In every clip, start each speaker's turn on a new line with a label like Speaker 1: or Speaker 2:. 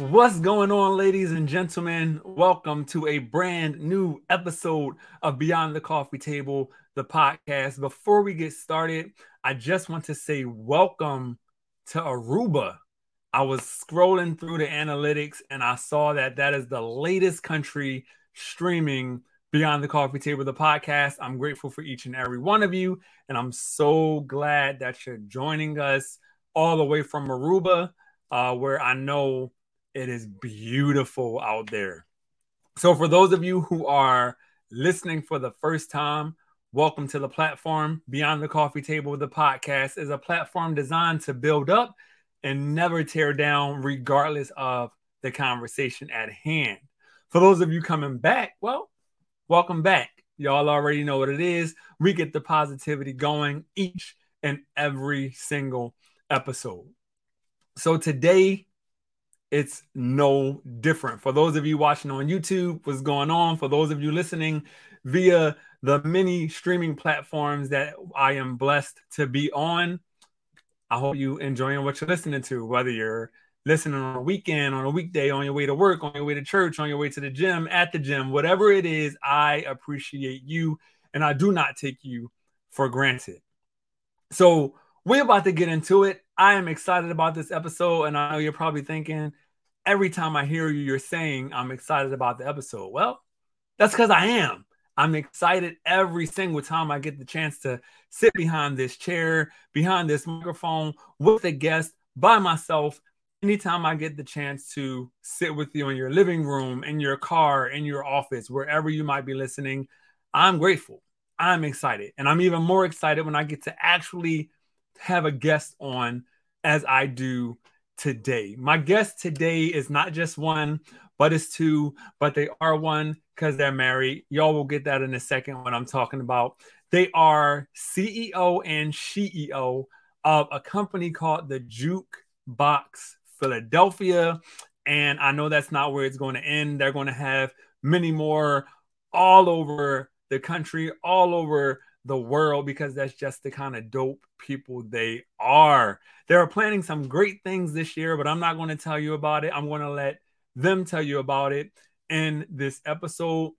Speaker 1: What's going on, ladies and gentlemen? Welcome to a brand new episode of Beyond the Coffee Table, the podcast. Before we get started, I just want to say welcome to Aruba. I was scrolling through the analytics and I saw that that is the latest country streaming Beyond the Coffee Table, the podcast. I'm grateful for each and every one of you, and I'm so glad that you're joining us all the way from Aruba, uh, where I know it is beautiful out there. So, for those of you who are listening for the first time, welcome to the platform. Beyond the Coffee Table, the podcast is a platform designed to build up and never tear down, regardless of the conversation at hand. For those of you coming back, well, welcome back. Y'all already know what it is. We get the positivity going each and every single episode. So today it's no different. For those of you watching on YouTube, what's going on? For those of you listening via the many streaming platforms that I am blessed to be on, I hope you enjoying what you're listening to, whether you're listening on a weekend, on a weekday, on your way to work, on your way to church, on your way to the gym, at the gym, whatever it is, I appreciate you and I do not take you for granted. So, we're about to get into it. I am excited about this episode, and I know you're probably thinking every time I hear you, you're saying I'm excited about the episode. Well, that's because I am. I'm excited every single time I get the chance to sit behind this chair, behind this microphone with a guest by myself. Anytime I get the chance to sit with you in your living room, in your car, in your office, wherever you might be listening, I'm grateful. I'm excited. And I'm even more excited when I get to actually have a guest on as I do today. My guest today is not just one, but it's two, but they are one because they're married. Y'all will get that in a second when I'm talking about. They are CEO and CEO of a company called the Juke Box Philadelphia. And I know that's not where it's going to end. They're going to have many more all over the country, all over the world because that's just the kind of dope people they are. They're planning some great things this year, but I'm not going to tell you about it. I'm going to let them tell you about it in this episode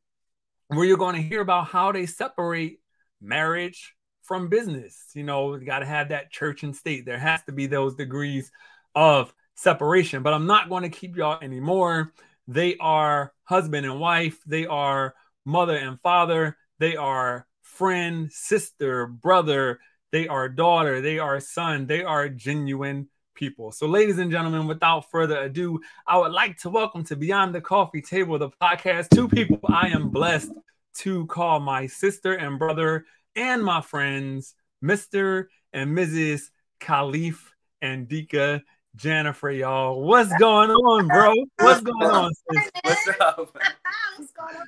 Speaker 1: where you're going to hear about how they separate marriage from business. You know, you got to have that church and state. There has to be those degrees of separation, but I'm not going to keep y'all anymore. They are husband and wife, they are mother and father, they are friend, sister, brother, they are daughter, they are son, they are genuine people. So, ladies and gentlemen, without further ado, I would like to welcome to Beyond the Coffee Table, the podcast, two people I am blessed to call my sister and brother and my friends, Mr. and Mrs. Khalif and Dika Jennifer, y'all. What's going on, bro? What's going on, sis?
Speaker 2: What's up? What's going on?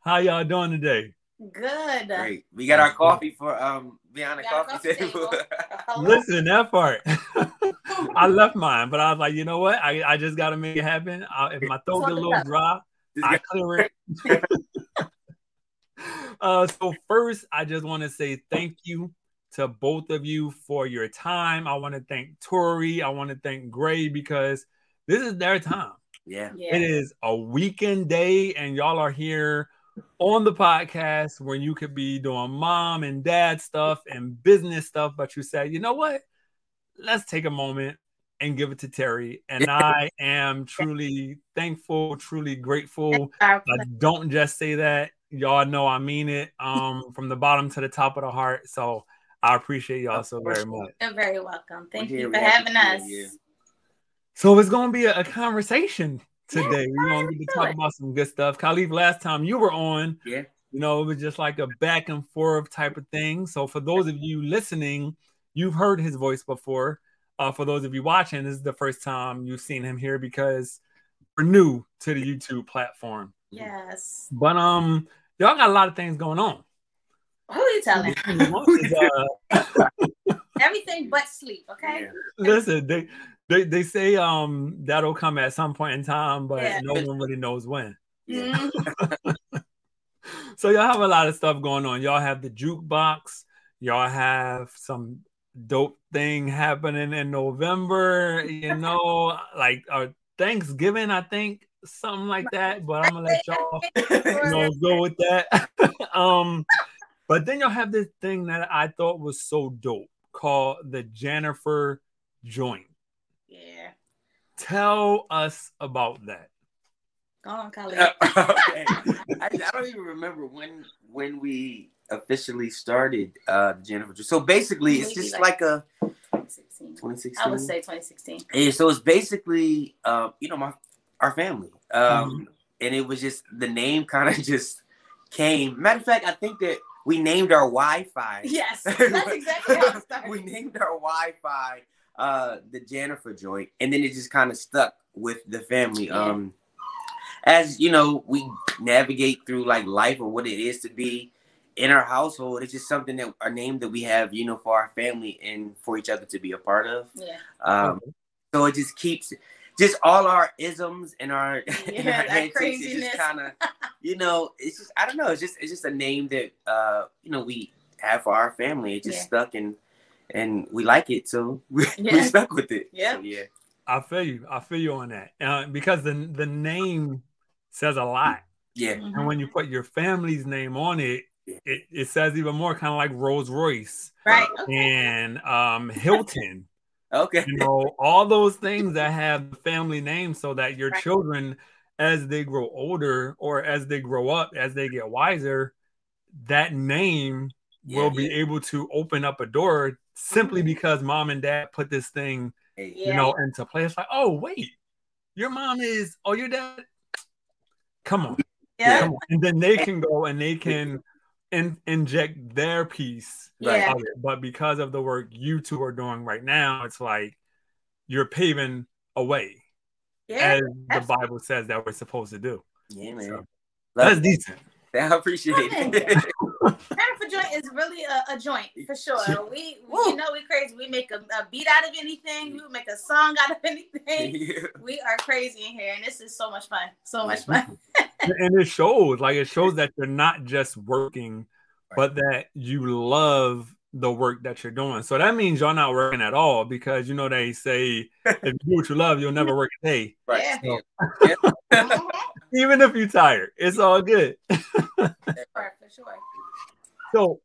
Speaker 1: How y'all doing today?
Speaker 2: Good.
Speaker 3: Great. We got our coffee for um beyond the coffee, coffee table.
Speaker 1: Listen, that part. I left mine, but I was like, you know what? I, I just got to make it happen. I, if my throat get a little dry, I clear it. uh, so first, I just want to say thank you to both of you for your time. I want to thank Tori. I want to thank Gray because this is their time.
Speaker 3: Yeah.
Speaker 1: yeah. It is a weekend day, and y'all are here on the podcast when you could be doing mom and dad stuff and business stuff, but you said, you know what? Let's take a moment and give it to Terry. And I am truly thankful, truly grateful. I don't just say that. Y'all know I mean it um, from the bottom to the top of the heart. So I appreciate y'all so very much.
Speaker 2: You're very welcome. Thank you for having us.
Speaker 1: So it's going to be a, a conversation today. We're gonna get to talk about some good stuff. Khalif, last time you were on,
Speaker 3: yeah,
Speaker 1: you know, it was just like a back and forth type of thing. So for those of you listening, you've heard his voice before. Uh, for those of you watching, this is the first time you've seen him here because we're new to the YouTube platform.
Speaker 2: Yes.
Speaker 1: But um, y'all got a lot of things going on.
Speaker 2: Who are you telling? uh, Everything but sleep, okay?
Speaker 1: Listen, they they they say um that'll come at some point in time, but yeah. no one really knows when. Yeah. so y'all have a lot of stuff going on. Y'all have the jukebox. Y'all have some dope thing happening in November. You know, like uh, Thanksgiving, I think, something like that. But I'm gonna let y'all you know, go with that. um, but then you'll have this thing that I thought was so dope called the Jennifer Joint.
Speaker 2: Yeah.
Speaker 1: Tell us about that.
Speaker 2: Go on, Khalif.
Speaker 3: Uh, okay. I, I don't even remember when when we officially started uh Jennifer. So basically, it's
Speaker 2: Maybe
Speaker 3: just
Speaker 2: like-
Speaker 3: like a
Speaker 2: 2016.
Speaker 3: 2016.
Speaker 2: I would say 2016.
Speaker 3: Yeah, so it's basically, uh, you know, my our family, um,
Speaker 1: Mm-hmm.
Speaker 3: and it was just the name kind of just came. Matter of fact, I think that we named our Wi-Fi.
Speaker 2: Yes, that's exactly how it started.
Speaker 3: we named our Wi-Fi uh, the Jennifer joint, and then it just kind of stuck with the family.
Speaker 2: Yeah.
Speaker 3: Um, as you know, we navigate through like life or what it is to be in our household. It's just something that our name that we have, you know, for our family and for each other to be a part of.
Speaker 2: Yeah.
Speaker 3: Um, so it just keeps just all our isms and our, and our
Speaker 2: that
Speaker 3: antics. It's
Speaker 2: craziness.
Speaker 3: just kind of, you know, it's just I don't know. It's just it's just a name that uh, you know we have for our family. It just
Speaker 2: Yeah.
Speaker 3: stuck and and we like it, so we, we stuck with it.
Speaker 2: Yeah.
Speaker 3: So, yeah.
Speaker 1: I feel you. I feel you on that. Uh, because the the name says a lot.
Speaker 3: Yeah.
Speaker 2: Mhm.
Speaker 1: And when you put your family's name on it,
Speaker 3: Yeah.
Speaker 1: it, it says even more kind of like Rolls Royce
Speaker 2: Right. Okay.
Speaker 1: and um Hilton.
Speaker 3: Okay.
Speaker 1: you know, all those things that have family names, so that your
Speaker 2: Right.
Speaker 1: children, as they grow older or as they grow up, as they get wiser, that name will be able to open up a door simply because mom and dad put this thing,
Speaker 2: Yeah.
Speaker 1: you know, into play. It's like, oh, wait, your mom is, oh, your dad. Come on,
Speaker 2: Yeah.
Speaker 1: come on. And then they can go and they can in, inject their piece
Speaker 2: Yeah.
Speaker 1: of. But because of the work you two are doing right now, it's like you're paving a way,
Speaker 2: Yeah.
Speaker 1: as the. Bible says that we're supposed to do.
Speaker 3: Yeah, man.
Speaker 1: So, That's
Speaker 3: it.
Speaker 1: decent.
Speaker 3: I appreciate it.
Speaker 2: Jennifer joint is really a, a joint for sure. We, we you know we crazy. We make a, a beat out of anything. We make a song out of anything.
Speaker 3: Yeah.
Speaker 2: We are crazy in here, and this is so much fun. So much fun.
Speaker 1: and it shows, like it shows that you're not just working, but that you love the work that you're doing. So that means you're not working at all because you know they say if you do what you love, you'll never work a day.
Speaker 3: Right.
Speaker 2: Yeah.
Speaker 3: Yeah.
Speaker 2: Mhm.
Speaker 1: Even if you're tired, it's all good.
Speaker 2: For for sure.
Speaker 1: So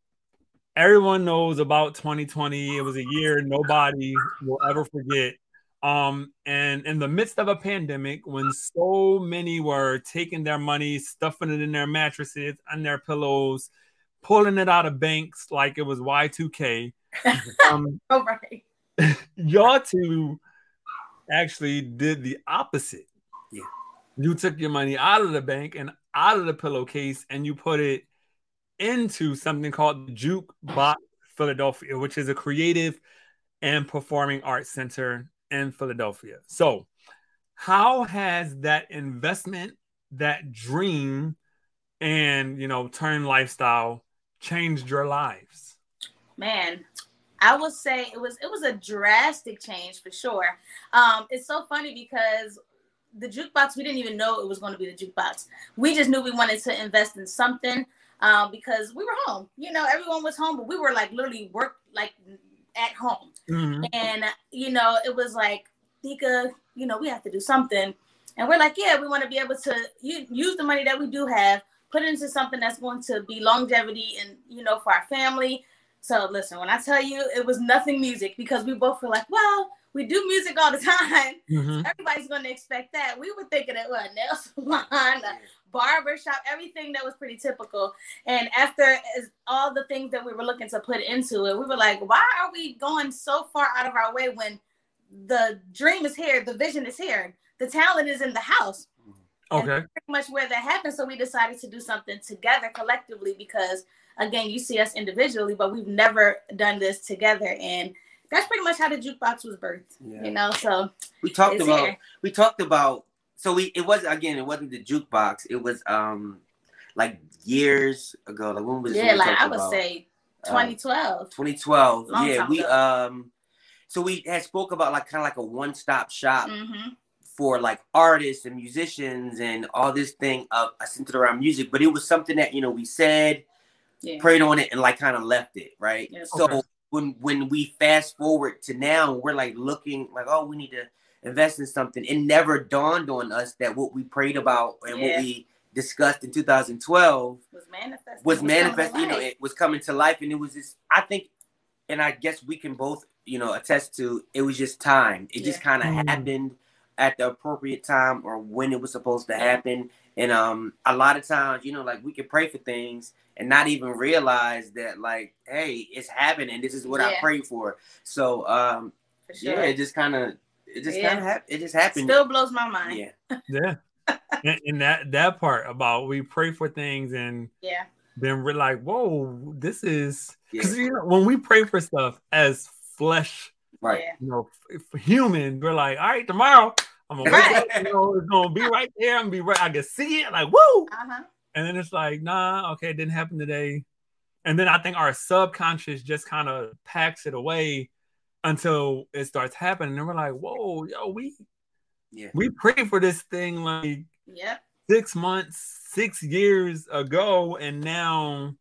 Speaker 1: everyone knows about 2020. It was a year nobody will ever forget. Um, and in the midst of a pandemic, when so many were taking their money, stuffing it in their mattresses and their pillows, pulling it out of banks like it was Y2K, um,
Speaker 2: All right.
Speaker 1: y'all two actually did the opposite.
Speaker 3: Yeah.
Speaker 1: You took your money out of the bank and out of the pillowcase and you put it into something called the Jukebox Philadelphia, which is a creative and performing arts center in Philadelphia. So, how has that investment, that dream, and you know, turn lifestyle changed your lives?
Speaker 2: man i would say it was it was a drastic change for sure um it's so funny because the jukebox we didn't even know it was going to be the jukebox we just knew we wanted to invest in something um because we were home. You know everyone was home but we were like literally work like at home.
Speaker 1: Mhm.
Speaker 2: and you know it was like Nika, you know we have to do something. And we're like yeah we want to be able to use the money that we do have put it into something that's going to be longevity and you know for our family. So listen when i tell you it was nothing music because we both were like well we do music all the time.
Speaker 1: Mhm.
Speaker 2: everybody's going to expect that. We were thinking it was nail salon a barber shop everything that was pretty typical and after all the things that we were looking to put into it we were like why are we going so far out of our way when the dream is here the vision is here the talent is in the house mm-hmm.
Speaker 1: Okay.
Speaker 2: pretty much where that happened. So we decided to do something together collectively because again, you see us individually, but we've never done this together. And that's pretty much how the jukebox was birthed.
Speaker 3: Yeah.
Speaker 2: You know, so
Speaker 3: We talked about
Speaker 2: here.
Speaker 3: we talked about so we it was again it wasn't the jukebox it was um like years ago like when was
Speaker 2: Yeah, like I would
Speaker 3: about?
Speaker 2: say
Speaker 3: Uh,
Speaker 2: 2012.
Speaker 3: 2012
Speaker 2: Long
Speaker 3: yeah we
Speaker 2: ago.
Speaker 3: um so we had spoke about like kind of like a one-stop shop
Speaker 2: hmm
Speaker 3: for like artists and musicians and all this thing of uh centered around music but it was something that you know we said
Speaker 2: Yeah.
Speaker 3: prayed on it and like kind of left it right
Speaker 2: Yes.
Speaker 3: so
Speaker 1: Okay.
Speaker 3: when when we fast forward to now we're like looking like oh we need to invest in something, it never dawned on us that what we prayed about and
Speaker 2: Yeah.
Speaker 3: what we discussed in 2012
Speaker 2: Was manifest.
Speaker 3: was manifest. You know, it was coming to life, and it was just. I think, and I guess we can both, you know, attest to. It was just time. It just kind of
Speaker 1: Mm.
Speaker 3: happened at the appropriate time or when it was supposed to happen. And um, a lot of times, you know, like we can pray for things and not even realize that, like, hey, it's happening. This is what I prayed for. So, um,
Speaker 2: for sure.
Speaker 3: yeah, it just kind of, it just
Speaker 2: Yeah.
Speaker 3: kind of happened. It just happened.
Speaker 2: Still blows my mind.
Speaker 3: yeah,
Speaker 1: Yeah. and, and that that part about we pray for things and
Speaker 2: Yeah.
Speaker 1: then we're like, whoa, this is
Speaker 3: yeah,
Speaker 1: because you know when we pray for stuff as flesh,
Speaker 3: right.
Speaker 1: You know, f- human, we're like, all right, tomorrow I'm gonna wake up, you know, it's gonna be right there. I'm gonna be right. I can see it, like woo.
Speaker 2: Uh huh.
Speaker 1: And then it's like, nah, okay, it didn't happen today. And then I think our subconscious just kind of packs it away until it starts happening. And we're like, whoa, yo, we
Speaker 3: Yeah,
Speaker 1: we prayed for this thing like
Speaker 2: Yep.
Speaker 1: six months, six years ago, and now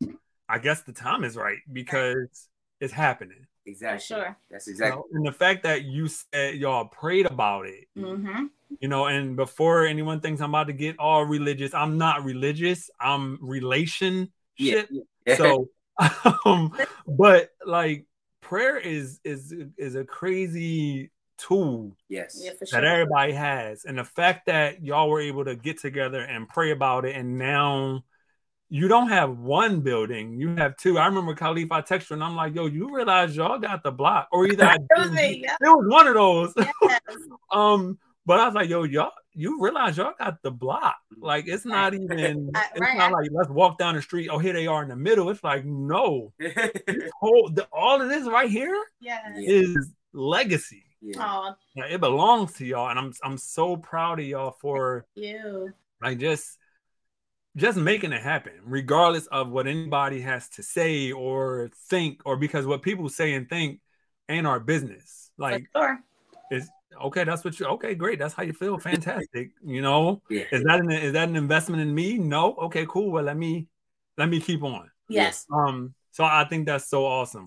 Speaker 1: I guess the time is right because it's happening.
Speaker 3: exactly.
Speaker 2: sure.
Speaker 3: That's
Speaker 1: You
Speaker 3: exactly.
Speaker 1: know? And the fact that you said y'all prayed about it,
Speaker 2: Mm-hmm.
Speaker 1: you know, and before anyone thinks I'm about to get all religious, I'm not religious. I'm relationship.
Speaker 3: Yeah. yeah.
Speaker 1: So, um, but like prayer is is is a crazy tool
Speaker 3: yes.
Speaker 2: Yeah, for
Speaker 1: that everybody has. And the fact that y'all were able to get together and pray about it, and now you don't have one building, you have two. I remember Khalif, I texted and I'm like, yo, you realize y'all got the block, or either I
Speaker 2: It was me. Yeah.
Speaker 1: it was one of those.
Speaker 2: Yes.
Speaker 1: um, but I was like, yo, y'all, you realize y'all got the block. Mm. Like it's not even
Speaker 2: I-
Speaker 1: it's
Speaker 2: right.
Speaker 1: not like let's walk down the street. Oh, here they are in the middle. It's like, no, whole the, all of this right here
Speaker 2: Yes.
Speaker 3: Yeah.
Speaker 1: is legacy.
Speaker 3: yeah.
Speaker 2: Oh,
Speaker 1: Now, it belongs to y'all, and I'm I'm so proud of y'all for
Speaker 2: you.
Speaker 1: like just just making it happen, regardless of what anybody has to say or think, or because what people say and think ain't our business. Like,
Speaker 2: for sure.
Speaker 1: it's okay. That's what you. Okay, great. That's how you feel. Fantastic. You know,
Speaker 3: Yeah.
Speaker 1: is that an is that an investment in me? No. Okay, cool. Well, let me let me keep on.
Speaker 2: Yes.
Speaker 1: Um, so I think that's so awesome.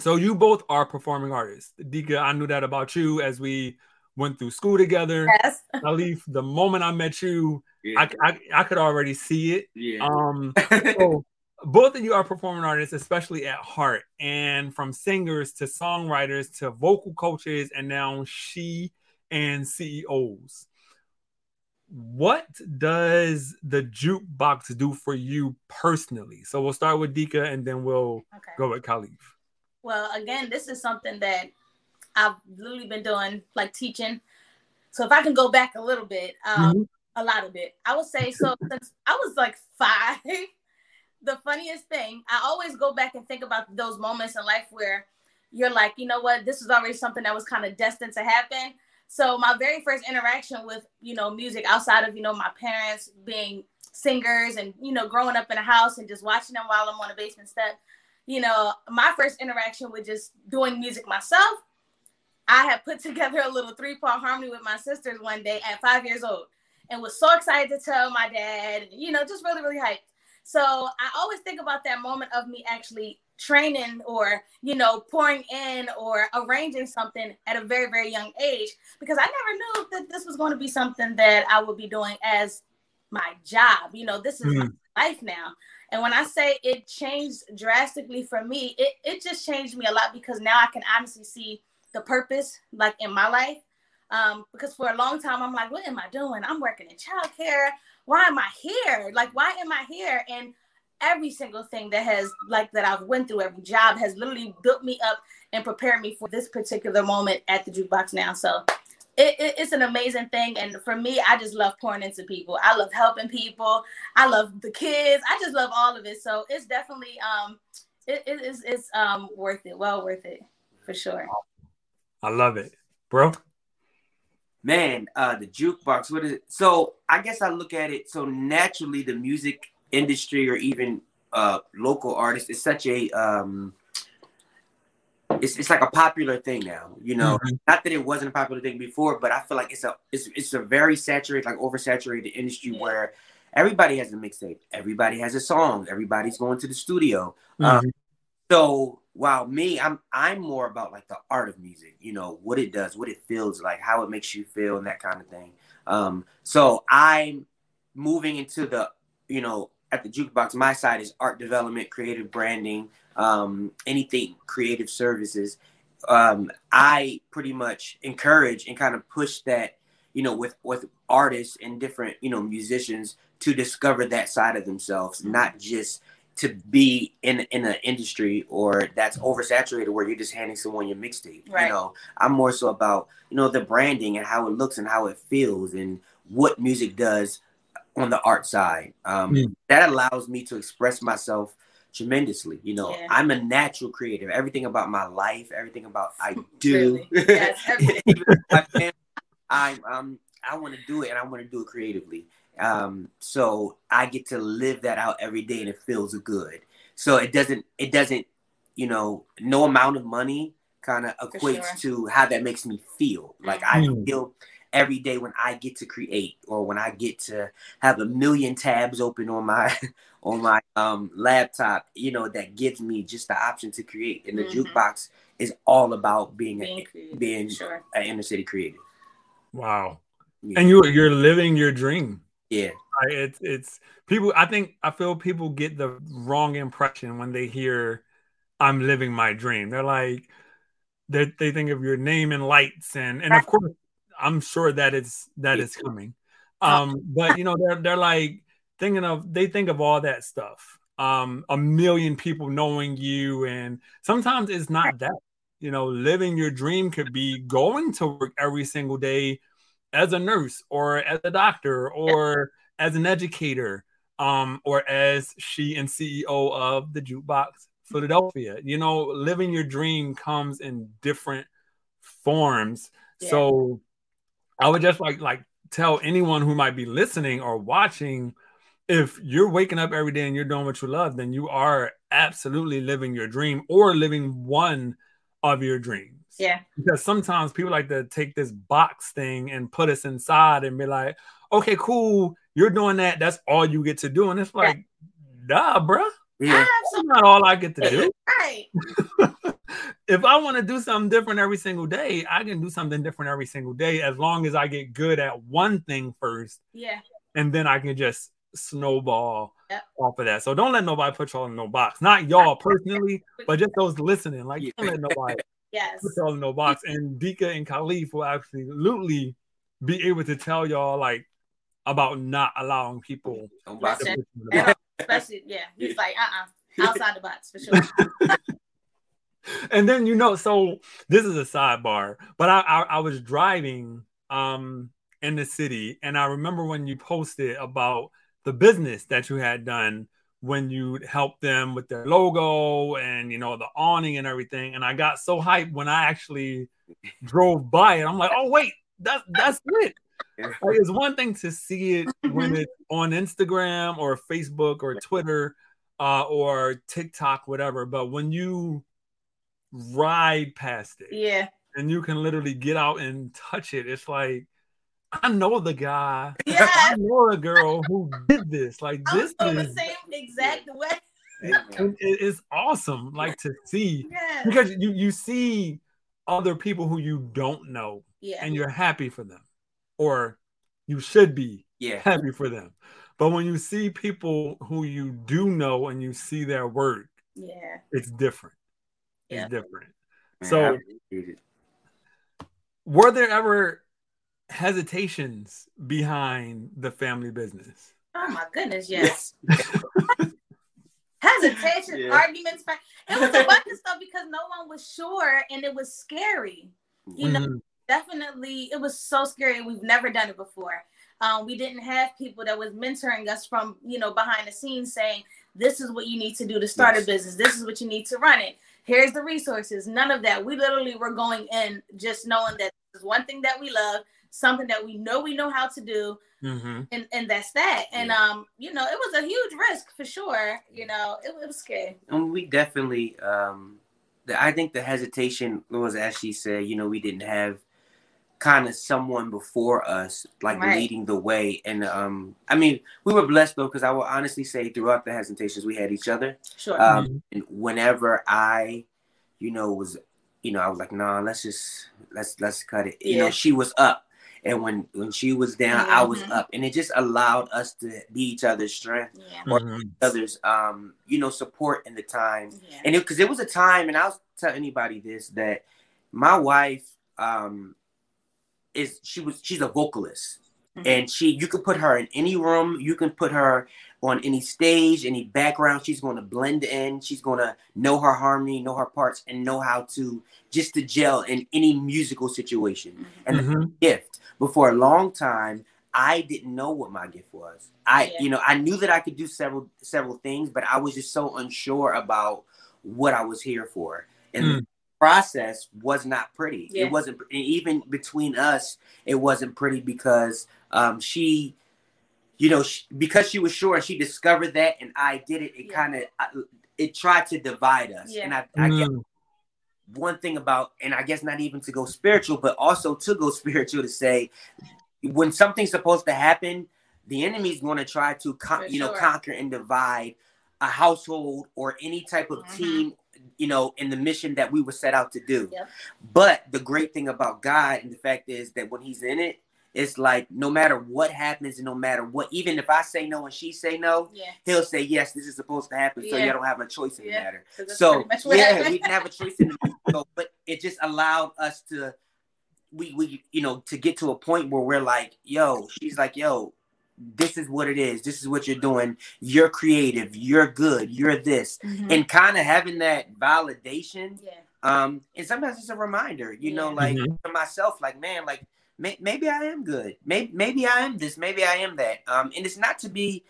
Speaker 1: So you both are performing artists. Dika, I knew that about you as we went through school together.
Speaker 2: Yes.
Speaker 1: Khalif, the moment I met you,
Speaker 3: Yeah.
Speaker 1: I, I, I could already see it.
Speaker 3: yeah.
Speaker 1: Um, so both of you are performing artists, especially at heart, and from singers to songwriters to vocal coaches, and now she and CEOs. What does the jukebox do for you personally? So we'll start with Dika, and then we'll
Speaker 2: Okay.
Speaker 1: go with Khalif.
Speaker 2: Well, again, this is something that I've literally been doing, like teaching. So if I can go back a little bit, um,
Speaker 1: Mhm.
Speaker 2: a lot of it, I would say. So since I was like five, the funniest thing, I always go back and think about those moments in life where you're like, you know what, this was already something that was kind of destined to happen. So my very first interaction with, you know, music outside of, you know, my parents being singers and, you know, growing up in a house and just watching them while I'm on a basement step, you know, my first interaction with just doing music myself, I had put together a little three part harmony with my sisters one day at five years old and was so excited to tell my dad, you know, just really, really hyped. So I always think about that moment of me actually training or, you know, pouring in or arranging something at a very, very young age because I never knew that this was going to be something that I would be doing as my job. You know, this is my life now. And when I say it changed drastically for me, it, it just changed me a lot because now I can honestly see the purpose like in my life. Um, because for a long time I'm like, what am I doing? I'm working in childcare. Why am I here? Like, why am I here? And every single thing that has like that I've went through, every job has literally built me up and prepared me for this particular moment at the jukebox now. So it, it, it's an amazing thing. And for me, I just love pouring into people. I love helping people. I love the kids. I just love all of it. So it's definitely um it, it is it's um worth it. Well worth it for sure.
Speaker 1: I love it, bro.
Speaker 3: Man, uh, the jukebox. What is it? So I guess I look at it. So naturally, the music industry or even uh, local artists is such a um, it's it's like a popular thing now. You know,
Speaker 1: Mhm.
Speaker 3: not that it wasn't a popular thing before, but I feel like it's a it's it's a very saturated, like oversaturated industry
Speaker 2: Yeah.
Speaker 3: where everybody has a mixtape, everybody has a song, everybody's going to the studio. Um,
Speaker 1: Mhm.
Speaker 3: so while me, I'm I'm more about like the art of music, you know, what it does, what it feels like, how it makes you feel, and that kind of thing. Um, so I'm moving into the, you know, at the jukebox, my side is art development, creative branding, um, anything creative services. Um, I pretty much encourage and kind of push that, you know, with with artists and different, you know, musicians to discover that side of themselves, not just to be in in an industry or that's oversaturated where you're just handing someone your mixtape.
Speaker 2: Right.
Speaker 3: You know, I'm more so about you know the branding and how it looks and how it feels and what music does on the art side. Um,
Speaker 1: Mm.
Speaker 3: That allows me to express myself tremendously. You know,
Speaker 2: Yeah.
Speaker 3: I'm a natural creative. Everything about my life, everything about I do.
Speaker 2: Really? Yes, everything.
Speaker 3: Even my family, I'm um I want to do it and I want to do it creatively. Um, so I get to live that out every day and it feels good. So it doesn't it doesn't you know no amount of money kind of equates
Speaker 2: sure.
Speaker 3: to how that makes me feel. Like I
Speaker 1: Mm.
Speaker 3: feel every day when I get to create or when I get to have a million tabs open on my on my um laptop, you know, that gives me just the option to create. And the
Speaker 2: Mhm.
Speaker 3: jukebox is all about being
Speaker 2: being
Speaker 3: a, being
Speaker 2: sure.
Speaker 3: an inner city creative.
Speaker 1: Wow.
Speaker 3: Yeah.
Speaker 1: And you you're living your dream.
Speaker 3: Yeah.
Speaker 1: Right? It's it's people. I think I feel people get the wrong impression when they hear "I'm living my dream." They're like, they they think of your name and lights, and and of course, I'm sure that it's that is coming. Um, but you know, they're they're like thinking of they think of all that stuff. Um, a million people knowing you, and sometimes it's not that. You know, living your dream could be going to work every single day as a nurse or as a doctor or as an educator um, or as she and CEO of the Jukebox Philadelphia. You know, living your dream comes in different forms.
Speaker 2: Yeah.
Speaker 1: So I would just like like tell anyone who might be listening or watching if you're waking up every day and you're doing what you love, then you are absolutely living your dream or living one of your dreams
Speaker 2: Yeah.
Speaker 1: because sometimes people like to take this box thing and put us inside and be like, okay, cool, you're doing that. That's all you get to do. And it's like, nah, bruh.
Speaker 3: Yeah.
Speaker 1: That's not all I get to do.
Speaker 2: Right.
Speaker 1: if I want to do something different every single day, I can do something different every single day as long as I get good at one thing first,
Speaker 2: Yeah.
Speaker 1: and then I can just snowball
Speaker 2: Yep.
Speaker 1: off of that. So don't let nobody put y'all in no box. Not y'all personally, but just those listening. Like don't let nobody
Speaker 2: Yes.
Speaker 1: put y'all in no box. And Dika and Khalif will absolutely be able to tell y'all like about not allowing people
Speaker 3: Don't
Speaker 1: to put in the box.
Speaker 2: Especially, yeah. He's like, uh uh outside the box for sure.
Speaker 1: and then you know, so this is a sidebar, but I, I I was driving um in the city, and I remember when you posted about the business that you had done when you help them with their logo and you know the awning and everything, and I got so hyped when I actually drove by it. I'm like, oh wait, that's that's it. Like, it's one thing to see it when it's on Instagram or Facebook or Twitter uh, or TikTok, whatever. But when you ride past it
Speaker 2: Yeah.
Speaker 1: and you can literally get out and touch it, it's like, I know the guy.
Speaker 2: Yes.
Speaker 1: I know the girl who did this. Like,
Speaker 2: I
Speaker 1: this
Speaker 2: was the same exact way.
Speaker 1: it- it- it's awesome. Like to see
Speaker 2: Yes.
Speaker 1: because you you see other people who you don't know
Speaker 2: Yeah.
Speaker 1: and you're happy for them, or you should be
Speaker 3: Yeah.
Speaker 1: happy for them. But when you see people who you do know and you see their work,
Speaker 2: Yeah.
Speaker 1: it's different. It's different.
Speaker 3: Man,
Speaker 1: So-
Speaker 3: I appreciate it.
Speaker 1: Were there ever hesitations behind the family business?
Speaker 2: Oh my goodness, yes. Hesitation,
Speaker 3: Yeah.
Speaker 2: arguments. It was a bunch of stuff because no one was sure and it was scary. You know,
Speaker 1: Mhm.
Speaker 2: definitely it was so scary we've never done it before um, we didn't have people that was mentoring us from you know behind the scenes saying this is what you need to do to start
Speaker 3: Yes.
Speaker 2: a business this is what you need to run it here's the resources none of that we literally were going in just knowing that this is one thing that we love something that we know we know how to do
Speaker 1: Mhm.
Speaker 2: and and that's that and
Speaker 3: Yeah.
Speaker 2: um you know it was a huge risk for sure you know it, it was scary
Speaker 3: And we definitely, um, the, I think the hesitation was, as she said, you know, we didn't have kind of someone before us like
Speaker 2: Right.
Speaker 3: leading the way. And um, I mean, we were blessed though, because I will honestly say throughout the hesitations, we had each other.
Speaker 2: sure
Speaker 3: Um, and whenever I you know, was, you know, I was like, nah, let's just let's let's cut it.
Speaker 2: Yeah.
Speaker 3: You know, she was up. And when when she was down, I was
Speaker 2: Mhm.
Speaker 3: up. And it just allowed us to be each other's strength,
Speaker 2: Yeah.
Speaker 3: or
Speaker 1: Mhm.
Speaker 3: each other's um, you know, support in the time
Speaker 2: Yeah.
Speaker 3: and because it, was a time, and I'll tell anybody this that my wife um is she was she's a vocalist,
Speaker 2: Mhm.
Speaker 3: and she you can put her in any room, you can put her on any stage, any background. She's going to blend in. She's going to know her harmony, know her parts, and know how to just to gel in any musical situation.
Speaker 2: Mhm.
Speaker 3: And
Speaker 1: Mhm.
Speaker 3: gift. But for a long time, I didn't know what my gift was. I,
Speaker 2: Yeah.
Speaker 3: you know, I knew that I could do several several things, but I was just so unsure about what I was here for. And
Speaker 1: Mm.
Speaker 3: the process was not pretty.
Speaker 2: Yeah.
Speaker 3: It wasn't even between us. It wasn't pretty because um, she, you know, she, because she was sure and she discovered that, and I did it. It
Speaker 2: Yeah.
Speaker 3: kind of it tried to divide us.
Speaker 2: Yeah.
Speaker 3: And I, I guess
Speaker 1: Mm.
Speaker 3: One thing about, and I guess not even to go spiritual, but also to go spiritual to say, when something's supposed to happen, the enemy's going to try to, con- you know, conquer and divide a household or any type of
Speaker 2: Mhm.
Speaker 3: team, you know, in the mission that we were set out to do.
Speaker 2: Yep.
Speaker 3: But the great thing about God and the fact is that when He's in it, it's like no matter what happens and no matter what, even if I say no and she say no,
Speaker 2: Yeah.
Speaker 3: He'll say yes. This is supposed to happen, so
Speaker 2: Yeah.
Speaker 3: you don't have a choice in the
Speaker 2: Yeah.
Speaker 3: matter
Speaker 2: 'Cause that's
Speaker 3: so
Speaker 2: pretty much what
Speaker 3: yeah,
Speaker 2: happened.
Speaker 3: we didn't have a choice in the so, but it just allowed us to we we you know to get to a point where we're like, yo, she's like, yo, this is what it is. This is what you're doing. You're creative. You're good. You're this,
Speaker 2: Mhm.
Speaker 3: and kind of having that validation.
Speaker 2: yeah.
Speaker 3: Um, and sometimes it's a reminder, you know,
Speaker 2: Yeah.
Speaker 3: like
Speaker 1: Mhm.
Speaker 3: for myself, like man, like may- maybe I am good. Maybe maybe I am this. Maybe I am that. Um, and it's not to be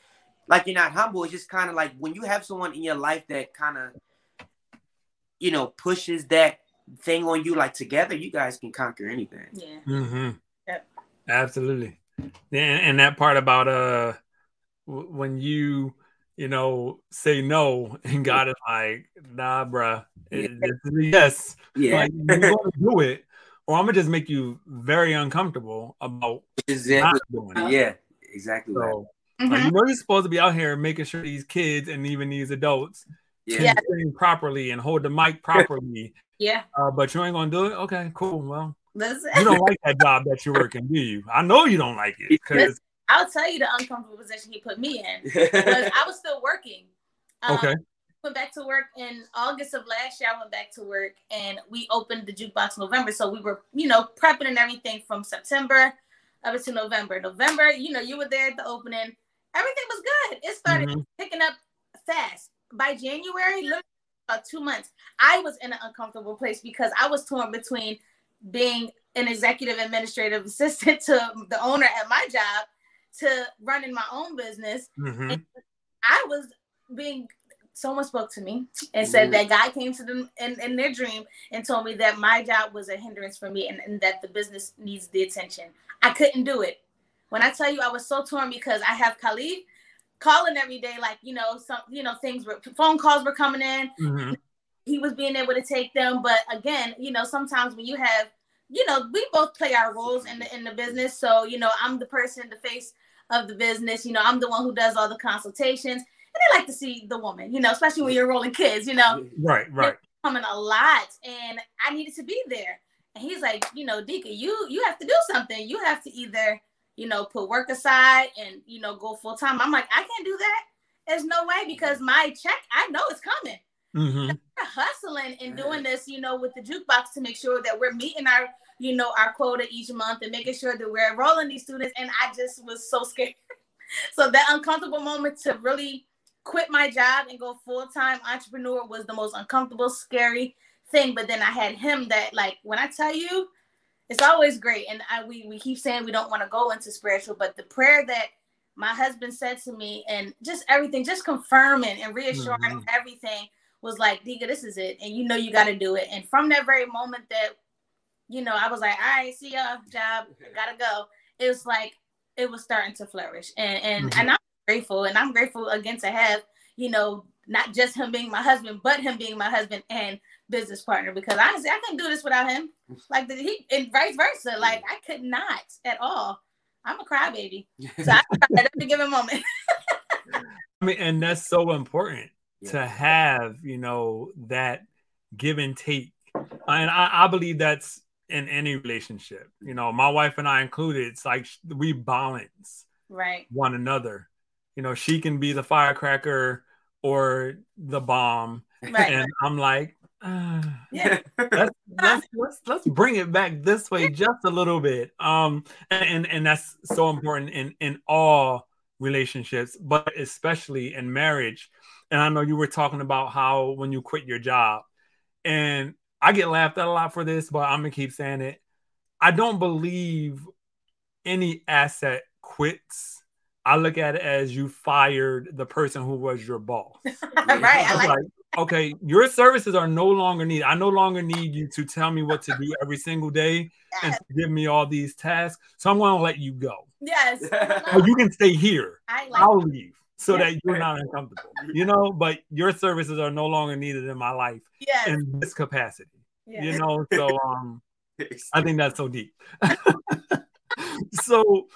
Speaker 3: like you're not humble. It's just kind of like when you have someone in your life that kind of, you know, pushes that thing on you. Like together, you guys can conquer anything.
Speaker 2: Yeah.
Speaker 1: Mm-hmm.
Speaker 2: Yep.
Speaker 1: Absolutely. And, and that part about uh w- when you you know say no and God is like, nah, bruh,
Speaker 3: Yeah.
Speaker 1: this is a yes.
Speaker 3: Yeah,
Speaker 1: Like you're gonna do it, or I'm gonna just make you very uncomfortable about
Speaker 3: exactly.
Speaker 1: not doing it.
Speaker 3: Yeah, exactly. Right.
Speaker 1: So like, you know you're supposed to be out here making sure these kids and even these adults
Speaker 3: Yeah.
Speaker 1: can
Speaker 2: Yeah.
Speaker 1: sing properly and hold the mic properly.
Speaker 2: Yeah.
Speaker 1: uh, but you ain't gonna do it. Okay, cool. Well,
Speaker 2: That's
Speaker 1: you don't like that job that you're working, do you? I know you don't like it because
Speaker 2: I'll tell you the uncomfortable position he put me in. Was I was still working. Um,
Speaker 1: okay.
Speaker 2: Went back to work in August of last year. I went back to work and we opened the jukebox November. So we were, you know, prepping and everything from September up until November. November, you know, you were there at the opening. Everything was good. It started
Speaker 1: Mhm.
Speaker 2: picking up fast. By January, about two months, I was in an uncomfortable place because I was torn between being an executive administrative assistant to the owner at my job to running my own business.
Speaker 1: Mhm.
Speaker 2: I was being someone spoke to me and said
Speaker 3: Mhm.
Speaker 2: that guy came to them in, in their dream and told me that my job was a hindrance for me and, and that the business needs the attention. I couldn't do it. When I tell you I was so torn because I have Khalif calling every day, like, you know, some you know, things were phone calls were coming in.
Speaker 1: Mhm.
Speaker 2: He was being able to take them. But again, you know, sometimes when you have you know, we both play our roles in the in the business. So, you know, I'm the person, the face of the business. You know, I'm the one who does all the consultations. They like to see the woman, you know, especially when you're rolling kids, you know,
Speaker 1: Right, right.
Speaker 2: coming a lot. And I needed to be there. And he's like, you know, Dika, you you have to do something. You have to either, you know, put work aside and you know go full time. I'm like, I can't do that. There's no way because my check, I know it's coming
Speaker 1: hmm
Speaker 2: hustling and doing this, you know, with the jukebox to make sure that we're meeting our, you know, our quota each month and making sure that we're enrolling these students. And I just was so scared. so that uncomfortable moment to really quit my job and go full time entrepreneur was the most uncomfortable, scary thing. But then I had him that, like, when I tell you, it's always great. And I, we we keep saying we don't want to go into spiritual, but the prayer that my husband said to me and just everything, just confirming and reassuring
Speaker 1: Mhm.
Speaker 2: everything was like, Dika, this is it. And you know you got to do it. And from that very moment that, you know, I was like, all right, see ya, job, gotta go. It was like, it was starting to flourish. And and,
Speaker 1: Mhm.
Speaker 2: and I'm grateful. And I'm grateful again to have, you know, not just him being my husband, but him being my husband and business partner. Because honestly, I couldn't do this without him. Like the, he and vice versa. Mm. Like I could not at all. I'm a crybaby. So I cried at every given moment.
Speaker 1: I mean, and that's so important
Speaker 3: Yeah.
Speaker 1: to have, you know, that give and take. And I, I believe that's in any relationship. You know, my wife and I included, it's like we balance
Speaker 2: right
Speaker 1: one another. You know, she can be the firecracker or the bomb.
Speaker 2: right
Speaker 1: And I'm like, uh,
Speaker 2: yeah
Speaker 1: let's, let's let's let's bring it back this way just a little bit. Um, and and that's so important in in all relationships, but especially in marriage. And I know you were talking about how when you quit your job, and I get laughed at a lot for this, but I'm gonna keep saying it. I don't believe any asset quits. I look at it as you fired the person who was your boss.
Speaker 2: right I like
Speaker 1: like, okay, your services are no longer needed. I no longer need you to tell me what to do every single day and give me all these tasks. So I'm going to let you go.
Speaker 2: yes
Speaker 1: Or you can stay here.
Speaker 2: I like
Speaker 1: I'll leave so
Speaker 2: Yeah.
Speaker 1: that you're not uncomfortable. You know, but your services are no longer needed in my life
Speaker 2: yes
Speaker 1: in this capacity.
Speaker 2: yes.
Speaker 1: You know, so um, I think that's so deep. so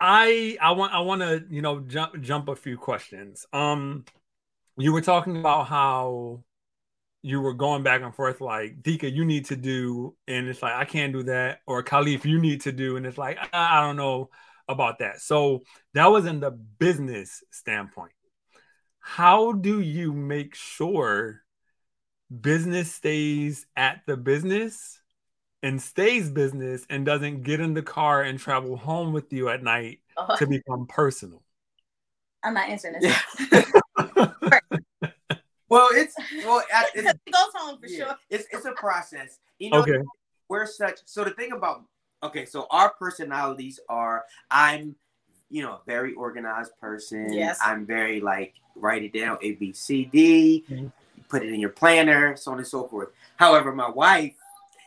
Speaker 1: I I want I want to you know jump jump a few questions. Um, you were talking about how you were going back and forth like Dika, you need to do, and it's like I can't do that, or Khalif, you need to do, and it's like I, I don't know about that. So that was in the business standpoint. How do you make sure business stays at the business and stays business and doesn't get in the car and travel home with you at night
Speaker 2: Oh,
Speaker 1: to become personal?
Speaker 2: I'm not answering this.
Speaker 3: Yeah. well, it's well, I- it's,
Speaker 2: it goes home for
Speaker 3: yeah,
Speaker 2: sure.
Speaker 3: it's it's a process. You know,
Speaker 1: Okay.
Speaker 3: we're such. So the thing about okay, so our personalities are. I'm, you know, a very organized person.
Speaker 2: Yes.
Speaker 3: I'm very like write it down A B C D,
Speaker 1: Mhm.
Speaker 3: put it in your planner, so on and so forth. However, my wife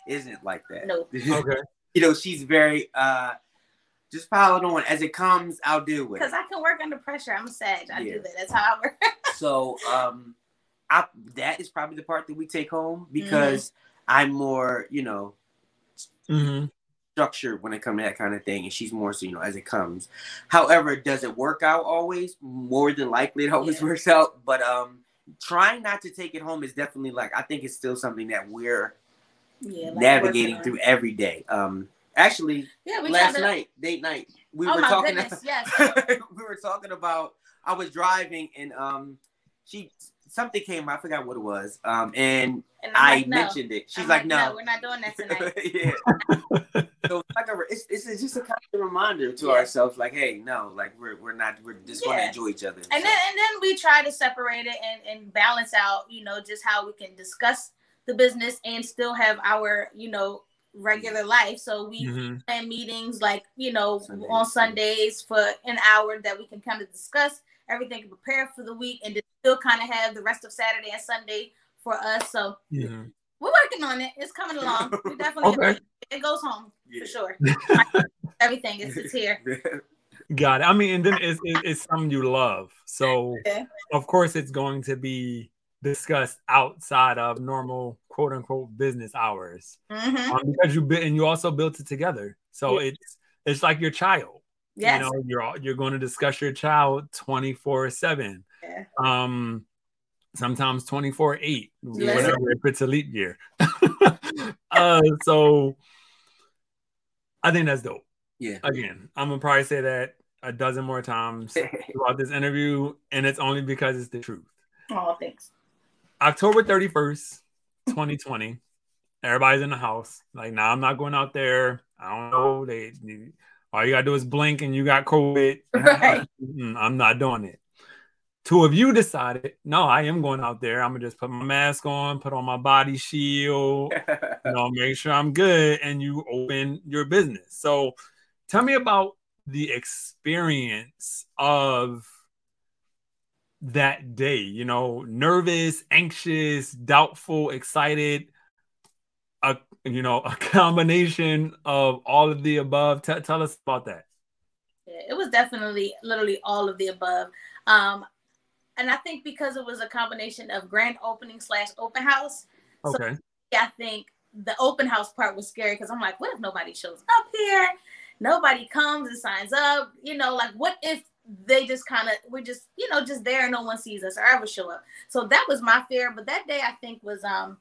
Speaker 3: isn't like that.
Speaker 2: No.
Speaker 1: Okay.
Speaker 3: you know, she's very uh just pile it on as it comes. I'll deal with
Speaker 2: Because. I can work under pressure. I'm a Sag. I
Speaker 3: Yeah.
Speaker 2: do that. That's how I work.
Speaker 3: So um, I that is probably the part that we take home because I'm more, you know,
Speaker 1: hmm
Speaker 3: structured when it comes to that kind of thing, and she's more so, you know, as it comes. However, does it work out always? More than likely, it always
Speaker 2: Yeah.
Speaker 3: works out. But um, trying not to take it home is definitely like I think it's still something that we're
Speaker 2: yeah. like
Speaker 3: navigating through every day. Um, actually,
Speaker 2: Yeah,
Speaker 3: last
Speaker 2: to-
Speaker 3: night, date night, we
Speaker 2: Oh
Speaker 3: were
Speaker 2: my
Speaker 3: talking.
Speaker 2: goodness, yes.
Speaker 3: we were talking about. I was driving and um, she something came. I forgot what it was. Um, and
Speaker 2: And I'm like, no.
Speaker 3: mentioned it. She's
Speaker 2: I'm
Speaker 3: like, no.
Speaker 2: we're not doing that tonight.
Speaker 3: yeah. so it's like a, it's, it's it's just a kind of reminder to
Speaker 2: Yeah.
Speaker 3: ourselves, like, hey, no, like we're we're not we're just going to enjoy each other.
Speaker 2: and
Speaker 3: So,
Speaker 2: then and then we try to separate it and, and balance out you know just how we can discuss the business and still have our you know regular life so we
Speaker 1: hmm
Speaker 2: plan meetings like you know
Speaker 3: Sundays,
Speaker 2: on sundays for an hour that we can kind of discuss everything and prepare for the week and still kind of have the rest of saturday and sunday for us so
Speaker 1: hmm
Speaker 2: we're working on it it's coming along we definitely
Speaker 1: Okay.
Speaker 2: it goes home
Speaker 3: Yeah.
Speaker 2: for sure everything is it's here
Speaker 1: Got it. I mean, and then it's, it's, it's something you love. So,
Speaker 2: Yeah.
Speaker 1: of course, it's going to be discussed outside of normal quote unquote business hours
Speaker 2: hmm
Speaker 1: um, because you and you also built it together. So
Speaker 2: Yeah.
Speaker 1: it's it's like your child.
Speaker 2: yes
Speaker 1: You know, you're all- you're going to discuss your child 24 seven.
Speaker 2: Yeah.
Speaker 1: Um, sometimes 24 eight,
Speaker 2: Yes.
Speaker 1: whatever if it's a leap year. uh, so I think that's dope.
Speaker 3: yeah.
Speaker 1: Again, I'm gonna probably say that a dozen more times throughout this interview, and it's only because it's the truth.
Speaker 2: oh thanks
Speaker 1: October 31st, 2020. Everybody's in the house. Like, now nah, I'm not going out there. I don't know. They, you- all you gotta do is blink and you got COVID.
Speaker 2: Right.
Speaker 1: Mm, I'm not doing it. Two of you decided, no, I am going out there. I'm gonna just put my mask on, put on my body shield, you know, make sure I'm good, and you open your business. So tell me about the experience of that day, you know, nervous, anxious, doubtful, excited, a you know, a combination of all of the above. T- tell us about that.
Speaker 2: Yeah, it was definitely literally all of the above. Um, and I think because it was a combination of grand opening slash open house, So-
Speaker 1: Okay.
Speaker 2: I think the open house part was scary because I'm like, what if nobody shows up here? Nobody comes and signs up. You know, like what if they just kind of we're just you know just there and no one sees us or ever show up. So that was my fear. But that day I think was um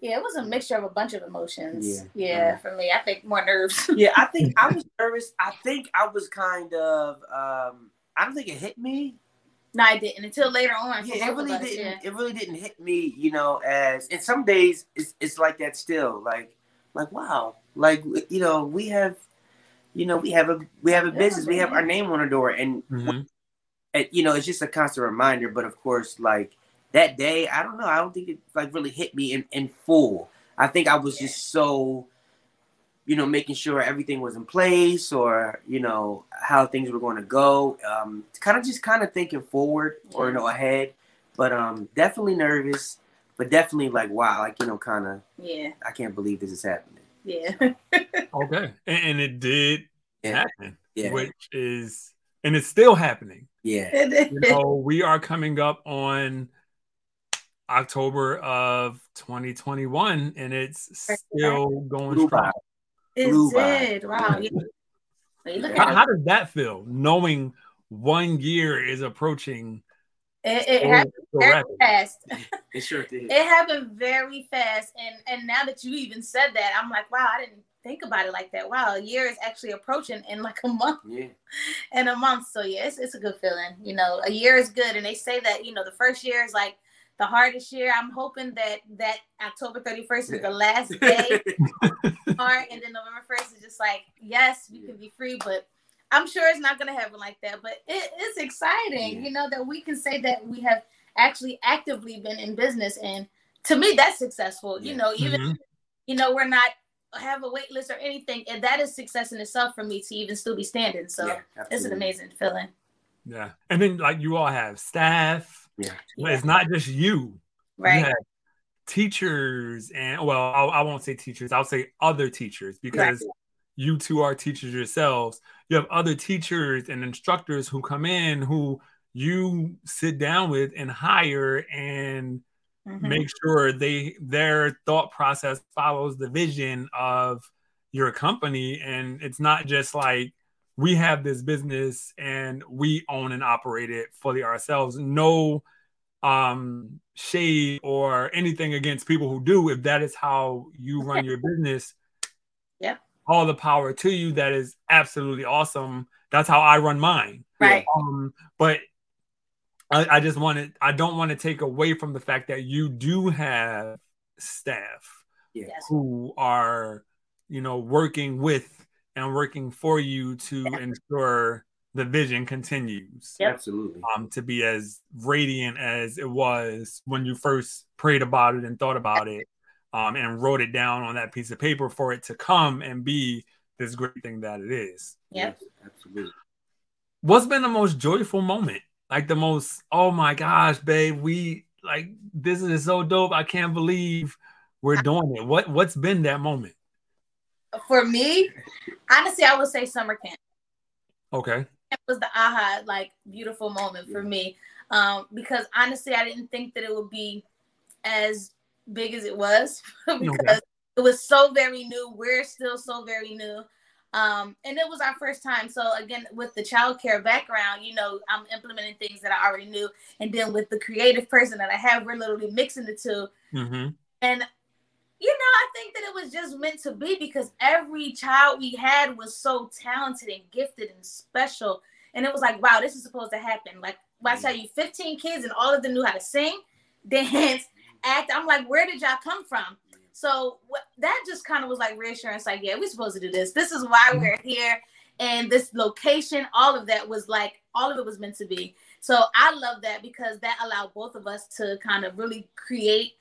Speaker 2: yeah, it was a mixture of a bunch of emotions. Yeah, yeah for me, I think more nerves.
Speaker 3: yeah, I think I was nervous. I think I was kind of um I don't think it hit me.
Speaker 2: No, I didn't until later on.
Speaker 3: Yeah, it really us, didn't. Yeah. It really didn't hit me, you know. As and some days it's it's like that still. Like like wow, like you know we have, you know we have a we have a business. We have our name on the door, and, mm-hmm. you know it's just a constant reminder. But of course, like that day, I don't know. I don't think it like really hit me in in full. I think I was just so you know, making sure everything was in place or, you know, how things were going to go. Um, kind of just kind of thinking forward or, you know, ahead. But um, definitely nervous, but definitely like, wow, like, you know, kind of,
Speaker 2: yeah,
Speaker 3: I can't believe this is happening.
Speaker 2: Yeah.
Speaker 1: okay. And, and, it did
Speaker 3: yeah.
Speaker 1: happen, yeah. which is, and it's still happening.
Speaker 3: Yeah.
Speaker 1: you know, we are coming up on October of 2021 and it's still going strong.
Speaker 2: It did. Wow.
Speaker 1: Yeah. how, how does that feel? Knowing one year is approaching.
Speaker 2: It, it happened so very rapid. fast.
Speaker 3: It sure did.
Speaker 2: it happened very fast, and and now that you even said that, I'm like, wow, I didn't think about it like that. Wow, a year is actually approaching in like a month.
Speaker 3: Yeah.
Speaker 2: In a month, so yeah, it's, it's a good feeling. You know, a year is good, and they say that you know the first year is like the hardest year. I'm hoping that that October 31st is the last day. Part, and then November 1st is just like, yes, we can be free, but I'm sure it's not going to happen like that. But it's exciting, yeah. you know, that we can say that we have actually actively been in business. And to me, that's successful. Yeah. You know, even, mm-hmm. you know, we're not have a wait list or anything. And that is success in itself for me to even still be standing. So yeah, it's an amazing feeling.
Speaker 1: Yeah. And then like you all have staff
Speaker 3: yeah.
Speaker 1: It's not just you.
Speaker 2: Right. You
Speaker 1: teachers and well, I, I, won't say teachers. I'll say other teachers because right. You two are teachers yourselves. You have other teachers and instructors who come in who you sit down with and hire and mm-hmm. make sure they their thought process follows the vision of your company and it's not just like we have this business and we own and operate it fully ourselves. No um shade or anything against people who do if that is how you run your business all the power to you that is absolutely awesome that's how i run mine
Speaker 2: right
Speaker 1: um but i, I just wanted i don't want to take away from the fact that you do have staff
Speaker 3: yes.
Speaker 1: who are you know working with and working for you to ensure the vision continues.
Speaker 3: Yep. Absolutely.
Speaker 1: Um, to be as radiant as it was when you first prayed about it and thought about it, um, and wrote it down on that piece of paper for it to come and be this great thing that it is.
Speaker 2: Yep.
Speaker 3: Yes, absolutely.
Speaker 1: What's been the most joyful moment? Like the most, oh my gosh, babe, we like this is so dope. I can't believe we're doing it. What what's been that moment?
Speaker 2: for me, honestly, I would say summer camp.
Speaker 1: Okay.
Speaker 2: It was the aha, like beautiful moment for me. Um, because honestly, I didn't think that it would be as big as it was because okay. it was so very new. We're still so very new. Um, and it was our first time. So again, with the childcare background, you know, I'm implementing things that I already knew, and then with the creative person that I have, we're literally mixing the 2
Speaker 1: mm-hmm.
Speaker 2: And you know, I think that it was just meant to be because every child we had was so talented and gifted and special. And it was like, wow, this is supposed to happen. Like, I tell you, 15 kids and all of them knew how to sing, dance, act. I'm like, where did y'all come from? So what, that just kind of was like reassurance, like, yeah, we're supposed to do this. This is why we're mm-hmm. here. And this location, all of that was like, all of it was meant to be. So I love that because that allowed both of us to kind of really create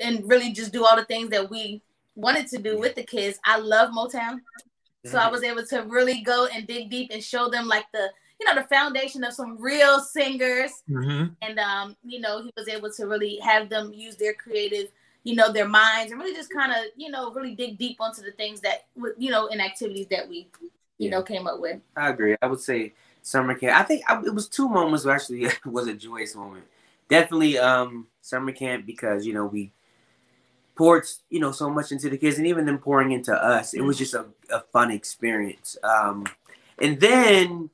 Speaker 2: and really just do all the things that we wanted to do with the kids. I love Motown. So I mm-hmm. was able to really go and dig deep and show them like the, you know, the foundation of some real singers.
Speaker 1: Mm-hmm.
Speaker 2: And um, you know, he was able to really have them use their creative, you know, their minds and really just kind of, you know, really dig deep onto the things that you know, in activities that we, you yeah. know, came up with.
Speaker 3: I agree. I would say summer camp. I think I, it was two moments where actually was a joyous moment. Definitely um summer camp because you know we poured you know so much into the kids and even them pouring into us it was just a, a fun experience um, and then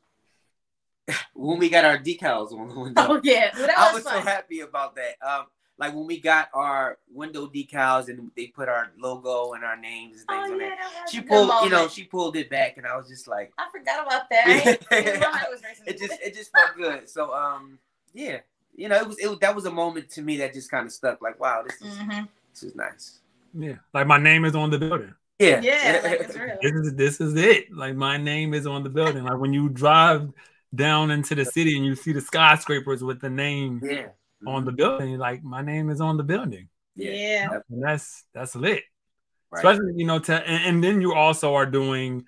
Speaker 3: when we got our decals on the window.
Speaker 2: Oh yeah, well, that
Speaker 3: I
Speaker 2: was,
Speaker 3: was so happy about that. Um, like when we got our window decals and they put our logo and our names and things
Speaker 2: Oh
Speaker 3: on
Speaker 2: yeah,
Speaker 3: there.
Speaker 2: that was
Speaker 3: She
Speaker 2: a good
Speaker 3: pulled, you know, she pulled it back, and I was just like,
Speaker 2: I forgot about that. I ain't-
Speaker 3: Yeah.
Speaker 2: my heart was racing.
Speaker 3: it just, it just felt good. So, um, yeah, you know, it was, it that was a moment to me that just kind of stuck. Like, wow, this is
Speaker 2: Mhm.
Speaker 3: this is nice.
Speaker 1: Yeah, like my name is on the building.
Speaker 3: Yeah,
Speaker 2: Yeah, like it's real.
Speaker 1: This is this is it. Like my name is on the building. Like when you drive down into the city and you see the skyscrapers with the name
Speaker 3: yeah,
Speaker 1: on the building, like my name is on the building.
Speaker 3: yeah,
Speaker 2: Yeah.
Speaker 1: And that's that's lit.
Speaker 3: right.
Speaker 1: Especially, you know, to and, and then you also are doing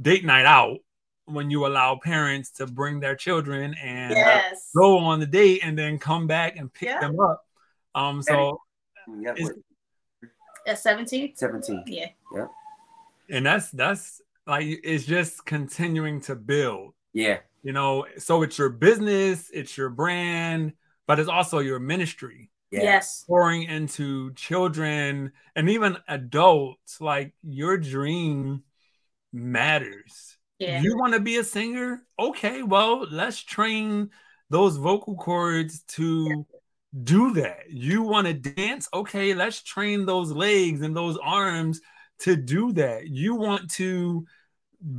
Speaker 1: date night out when you allow parents to bring their children and
Speaker 2: Yes.
Speaker 1: go on the date and then come back and pick
Speaker 2: Yeah.
Speaker 1: them up. Um, so
Speaker 3: Yeah,
Speaker 1: Is-
Speaker 3: what,
Speaker 2: At 17?
Speaker 3: seventeen.
Speaker 2: Yeah.
Speaker 1: and that's that's like it's just continuing to build.
Speaker 3: Yeah,
Speaker 1: You know, so it's your business, it's your brand, but it's also your ministry.
Speaker 3: yeah,
Speaker 2: Yes.
Speaker 1: pouring into children and even adults like your dream matters
Speaker 2: Yeah.
Speaker 1: you want to be a singer okay well let's train those vocal cords to do that you want to dance okay let's train those legs and those arms to do that you want to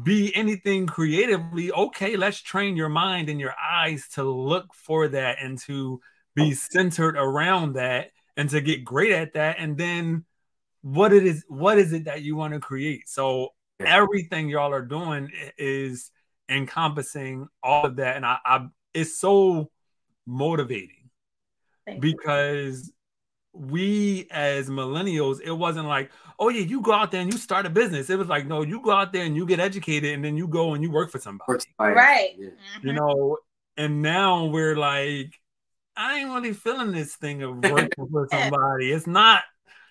Speaker 1: be anything creatively okay let's train your mind and your eyes to look for that and to be centered around that and to get great at that. And then what it is what is it that you want to create? So everything y'all are doing is encompassing all of that. And I, I it's so motivating
Speaker 2: Thank you.
Speaker 1: because we as millennials it wasn't like oh yeah you go out there and you start a business it was like no you go out there and you get educated and then you go and you work for somebody
Speaker 2: Right.
Speaker 3: Yeah.
Speaker 1: you
Speaker 2: Mhm.
Speaker 1: know and now we're like i ain't really feeling this thing of working for somebody it's not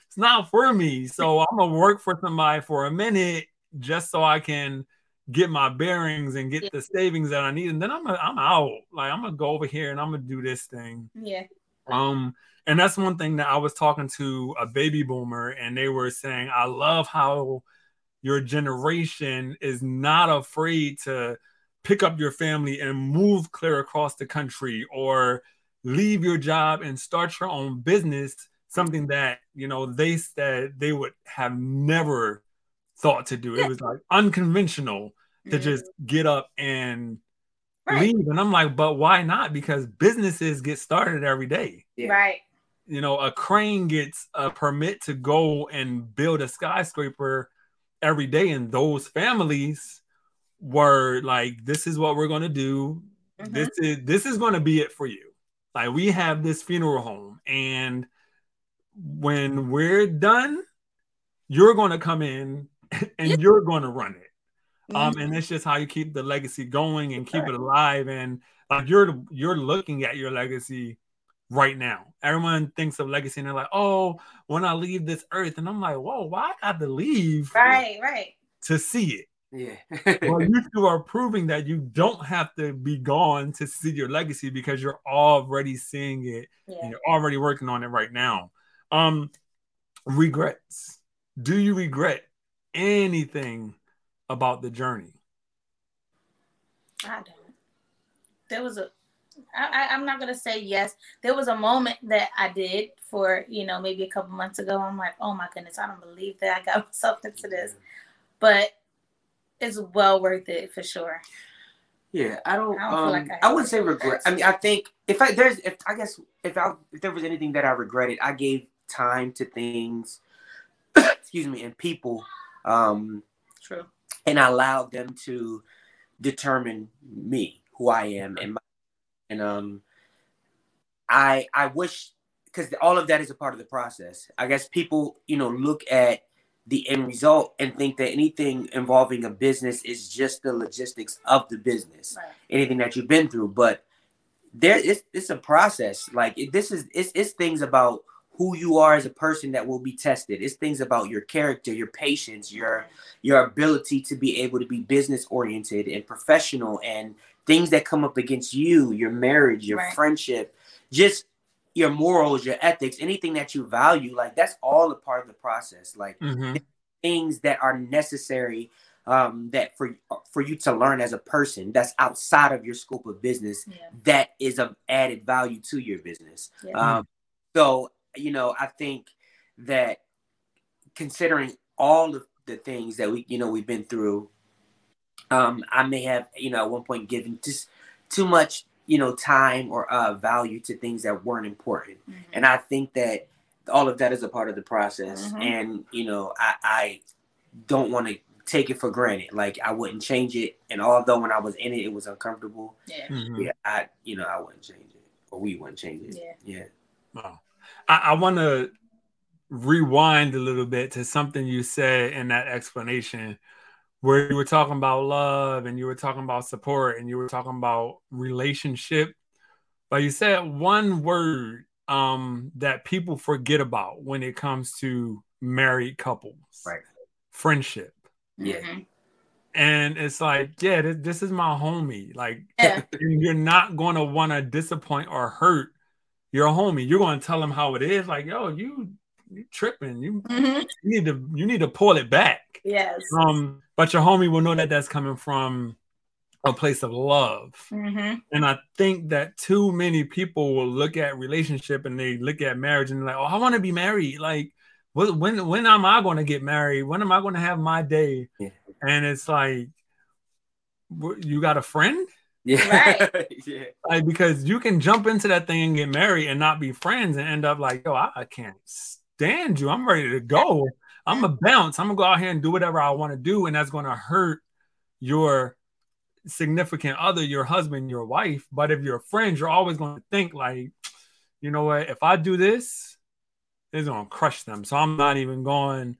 Speaker 1: it's not for me so i'm gonna work for somebody for a minute just so i can get my bearings and get
Speaker 2: Yeah.
Speaker 1: the savings that i need and then i'm gonna, i'm out like i'm gonna go over here and i'm gonna do this thing
Speaker 2: Yeah.
Speaker 1: Um, and that's one thing that I was talking to a baby boomer, and they were saying, I love how your generation is not afraid to pick up your family and move clear across the country or leave your job and start your own business, something that you know they said they would have never thought to do. It was like unconventional to
Speaker 2: Mhm.
Speaker 1: just get up and
Speaker 2: Right.
Speaker 1: leave. And I'm like, but why not? Because businesses get started every day
Speaker 3: Yeah.
Speaker 2: Right.
Speaker 1: you know, a crane gets a permit to go and build a skyscraper every day, and those families were like, "This is what we're gonna do.
Speaker 2: Mhm.
Speaker 1: This is this is gonna be it for you." Like we have this funeral home, and when we're done, you're gonna come in and
Speaker 2: Yeah.
Speaker 1: you're gonna run it um
Speaker 2: Mhm.
Speaker 1: and that's just how you keep the legacy going and keep it alive and like you're you're looking at your legacy right now everyone thinks of legacy and they're like oh when i leave this earth and i'm like whoa why i got to leave
Speaker 2: Right. Right.
Speaker 1: to see it
Speaker 3: Yeah.
Speaker 1: well you two are proving that you don't have to be gone to see your legacy because you're already seeing it
Speaker 2: Yeah.
Speaker 1: and you're already working on it right now um regrets do you regret anything about the journey
Speaker 2: I don't. There was a. I, I, I'm not gonna say yes. There was a moment that I did for you know maybe a couple months ago. I'm like, oh my goodness, I don't believe that I got myself into this, but it's well worth it for sure.
Speaker 3: Yeah, I don't.
Speaker 2: I don't feel
Speaker 3: um,
Speaker 2: like I
Speaker 3: I, wouldn't say regret. I mean, I think if I there's if I guess if I if there was anything that I regretted, I gave time to things. excuse me, and people, um,
Speaker 2: True.
Speaker 3: And I allowed them to determine me, who I am, and my, and um, I I wish because all of that is a part of the process. I guess people, you know, look at the end result and think that anything involving a business is just the logistics of the business
Speaker 2: Right.
Speaker 3: anything that you've been through but there it's, it's a process like this is it's, it's things about who you are as a person that will be tested it's things about your character your patience your your ability to be able to be business oriented and professional and things that come up against you your marriage your
Speaker 2: Right.
Speaker 3: friendship just your morals your ethics anything that you value like that's all a part of the process like
Speaker 1: Mhm.
Speaker 3: things that are necessary um, that for for you to learn as a person that's outside of your scope of business
Speaker 2: Yeah.
Speaker 3: that is of added value to your business.
Speaker 2: Yeah.
Speaker 3: Um, so you know, I think that considering all of the things that we you know we've been through, um, I may have you know at one point given just too much you know time or uh, value to things that weren't important,
Speaker 2: Mhm.
Speaker 3: and I think that all of that is a part of the process,
Speaker 2: Mhm.
Speaker 3: and you know I, I don't want to take it for granted. Like I wouldn't change it, and although when I was in it, it was uncomfortable.
Speaker 2: Yeah.
Speaker 1: Mhm.
Speaker 3: Yeah, I you know I wouldn't change it, or we wouldn't change it.
Speaker 2: Yeah.
Speaker 3: Yeah.
Speaker 1: Wow. I, I want to rewind a little bit to something you said in that explanation where you were talking about love and you were talking about support and you were talking about relationship. But you said one word um, that people forget about when it comes to married couples
Speaker 3: Right.
Speaker 1: friendship.
Speaker 3: Yeah.
Speaker 2: Mhm.
Speaker 1: And it's like, yeah, this, this is my homie. Like,
Speaker 2: Yeah.
Speaker 1: you're not going to want to disappoint or hurt your homie. You're going to tell him how it is. Like, yo, you you tripping. You,
Speaker 2: Mhm.
Speaker 1: you need to you need to pull it back.
Speaker 2: Yes.
Speaker 1: Um, but your homie will know that that's coming from a place of love.
Speaker 2: Mhm.
Speaker 1: And I think that too many people will look at relationship and they look at marriage and they're like, oh, I want to be married. Like, what, when when am I going to get married? When am I going to have my day?
Speaker 3: Yeah.
Speaker 1: And it's like, you got a friend?
Speaker 3: Yeah. yeah.
Speaker 1: Like, because you can jump into that thing and get married and not be friends and end up like, yo, I, I can't stand you. I'm ready to go. I'm a bounce. I'm gonna go out here and do whatever I want to do, and that's gonna hurt your significant other, your husband, your wife. But if you're friends, you're always gonna think like, you know what? If I do this, it's gonna crush them. So I'm not even going
Speaker 2: Yeah.
Speaker 1: to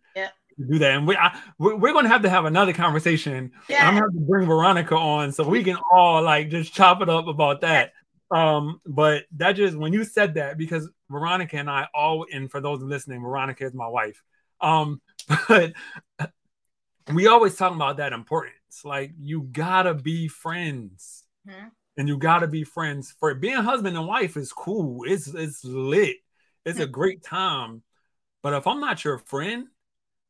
Speaker 1: do that. And we, I, we're we're gonna have to have another conversation
Speaker 2: Yeah.
Speaker 1: I'm gonna have to bring Veronica on so we can all like just chop it up about that. Um, but that just when you said that because Veronica and I all and for those listening, Veronica is my wife. Um, but we always talk about that importance. Like you gotta be friends.
Speaker 2: Mhm.
Speaker 1: And you gotta be friends for being husband and wife is cool. It's it's lit. It's a great time. But if I'm not your friend,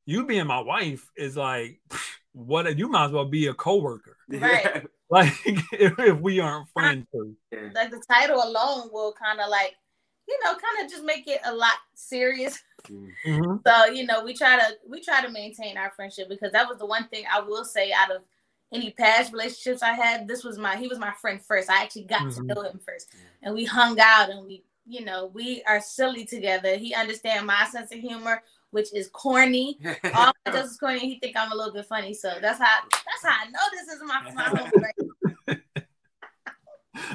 Speaker 1: you being my wife is like what you might as well be a coworker.
Speaker 2: Right.
Speaker 1: Like if, if we aren't friends. too.
Speaker 2: Like the title alone will kind of like, you know, kind of just make it a lot serious.
Speaker 3: Mm.
Speaker 1: Mhm.
Speaker 2: So you know, we try to we try to maintain our friendship because that was the one thing I will say out of any past relationships I had. This was my he was my friend first. I actually got
Speaker 1: Mhm.
Speaker 2: to know him first, and we hung out and we you know we are silly together. He understand my sense of humor, which is corny. All I does is corny. He think I'm a little bit funny, so that's how that's how I know this is my my home. Like,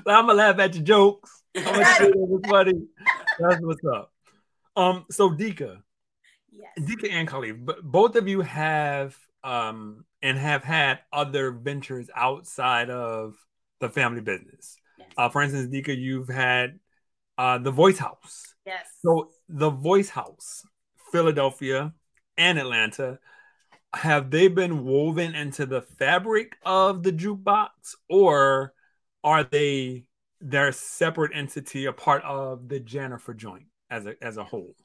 Speaker 1: I'm gonna laugh at your jokes. I'm gonna
Speaker 2: Right.
Speaker 1: say it was funny. That's what's up. Um, so Dika,
Speaker 2: yes.
Speaker 1: Dika and Khalif, but both of you have um and have had other ventures outside of the family business.
Speaker 2: Yes.
Speaker 1: Uh, for instance, Dika, you've had uh the Voice House.
Speaker 2: yes.
Speaker 1: So the Voice House, Philadelphia and Atlanta, have they been woven into the fabric of the jukebox, or are they their separate entity, a part of the Jennifer joint as a as a whole?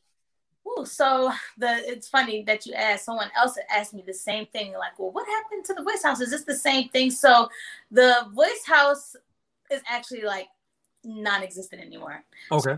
Speaker 2: Ooh, so the it's funny that you asked. Someone else asked me the same thing. Like, well, what happened to the Voice House? Is this the same thing? So the Voice House is actually like non-existent anymore.
Speaker 1: Okay.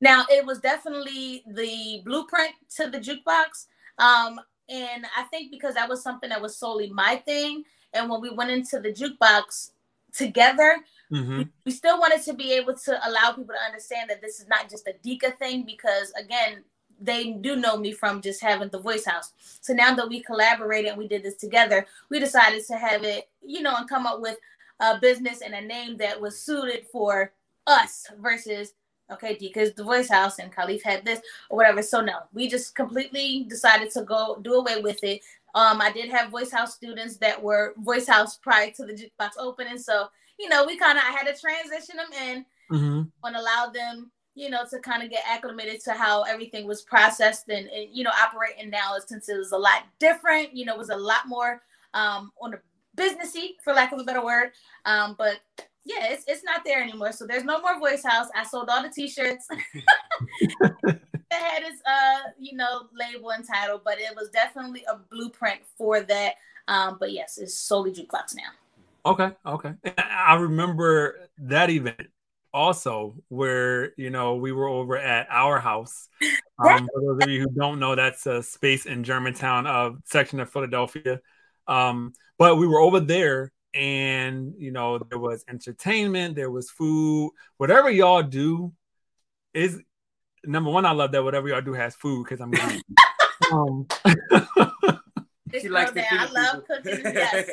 Speaker 2: Now it was definitely the blueprint to the jukebox. Um, and I think because that was something that was solely my thing. And when we went into the jukebox together,
Speaker 1: hmm
Speaker 2: we still wanted to be able to allow people to understand that this is not just a Dika thing because again, they do know me from just having the voice house. So now that we collaborated and we did this together, we decided to have it, you know, and come up with a business and a name that was suited for us versus okay, Dika's the voice house and Khalif had this or whatever. So no, we just completely decided to go do away with it. Um, I did have voice house students that were voice house prior to the jukebox opening, so you know, we kind of I had to transition them in
Speaker 1: hmm
Speaker 2: and allow them, you know, to kind of get acclimated to how everything was processed and, and you know operating now since it was a lot different. You know, it was a lot more um, on the businessy, for lack of a better word. Um, but yeah, it's it's not there anymore. So there's no more voice house. I sold all the t-shirts. That had its uh you know label and title, but it was definitely a blueprint for that. Um, but yes, it's solely jukebox now.
Speaker 1: Okay, okay. I remember that event also where you know we were over at our house. Um, for those of you who don't know, that's a space in Germantown, a uh, section of Philadelphia. Um, but we were over there, and you know there was entertainment, there was food, whatever y'all do is number one. I love that whatever y'all do has food because I'm. um,
Speaker 2: she likes to I love cooking. Yes.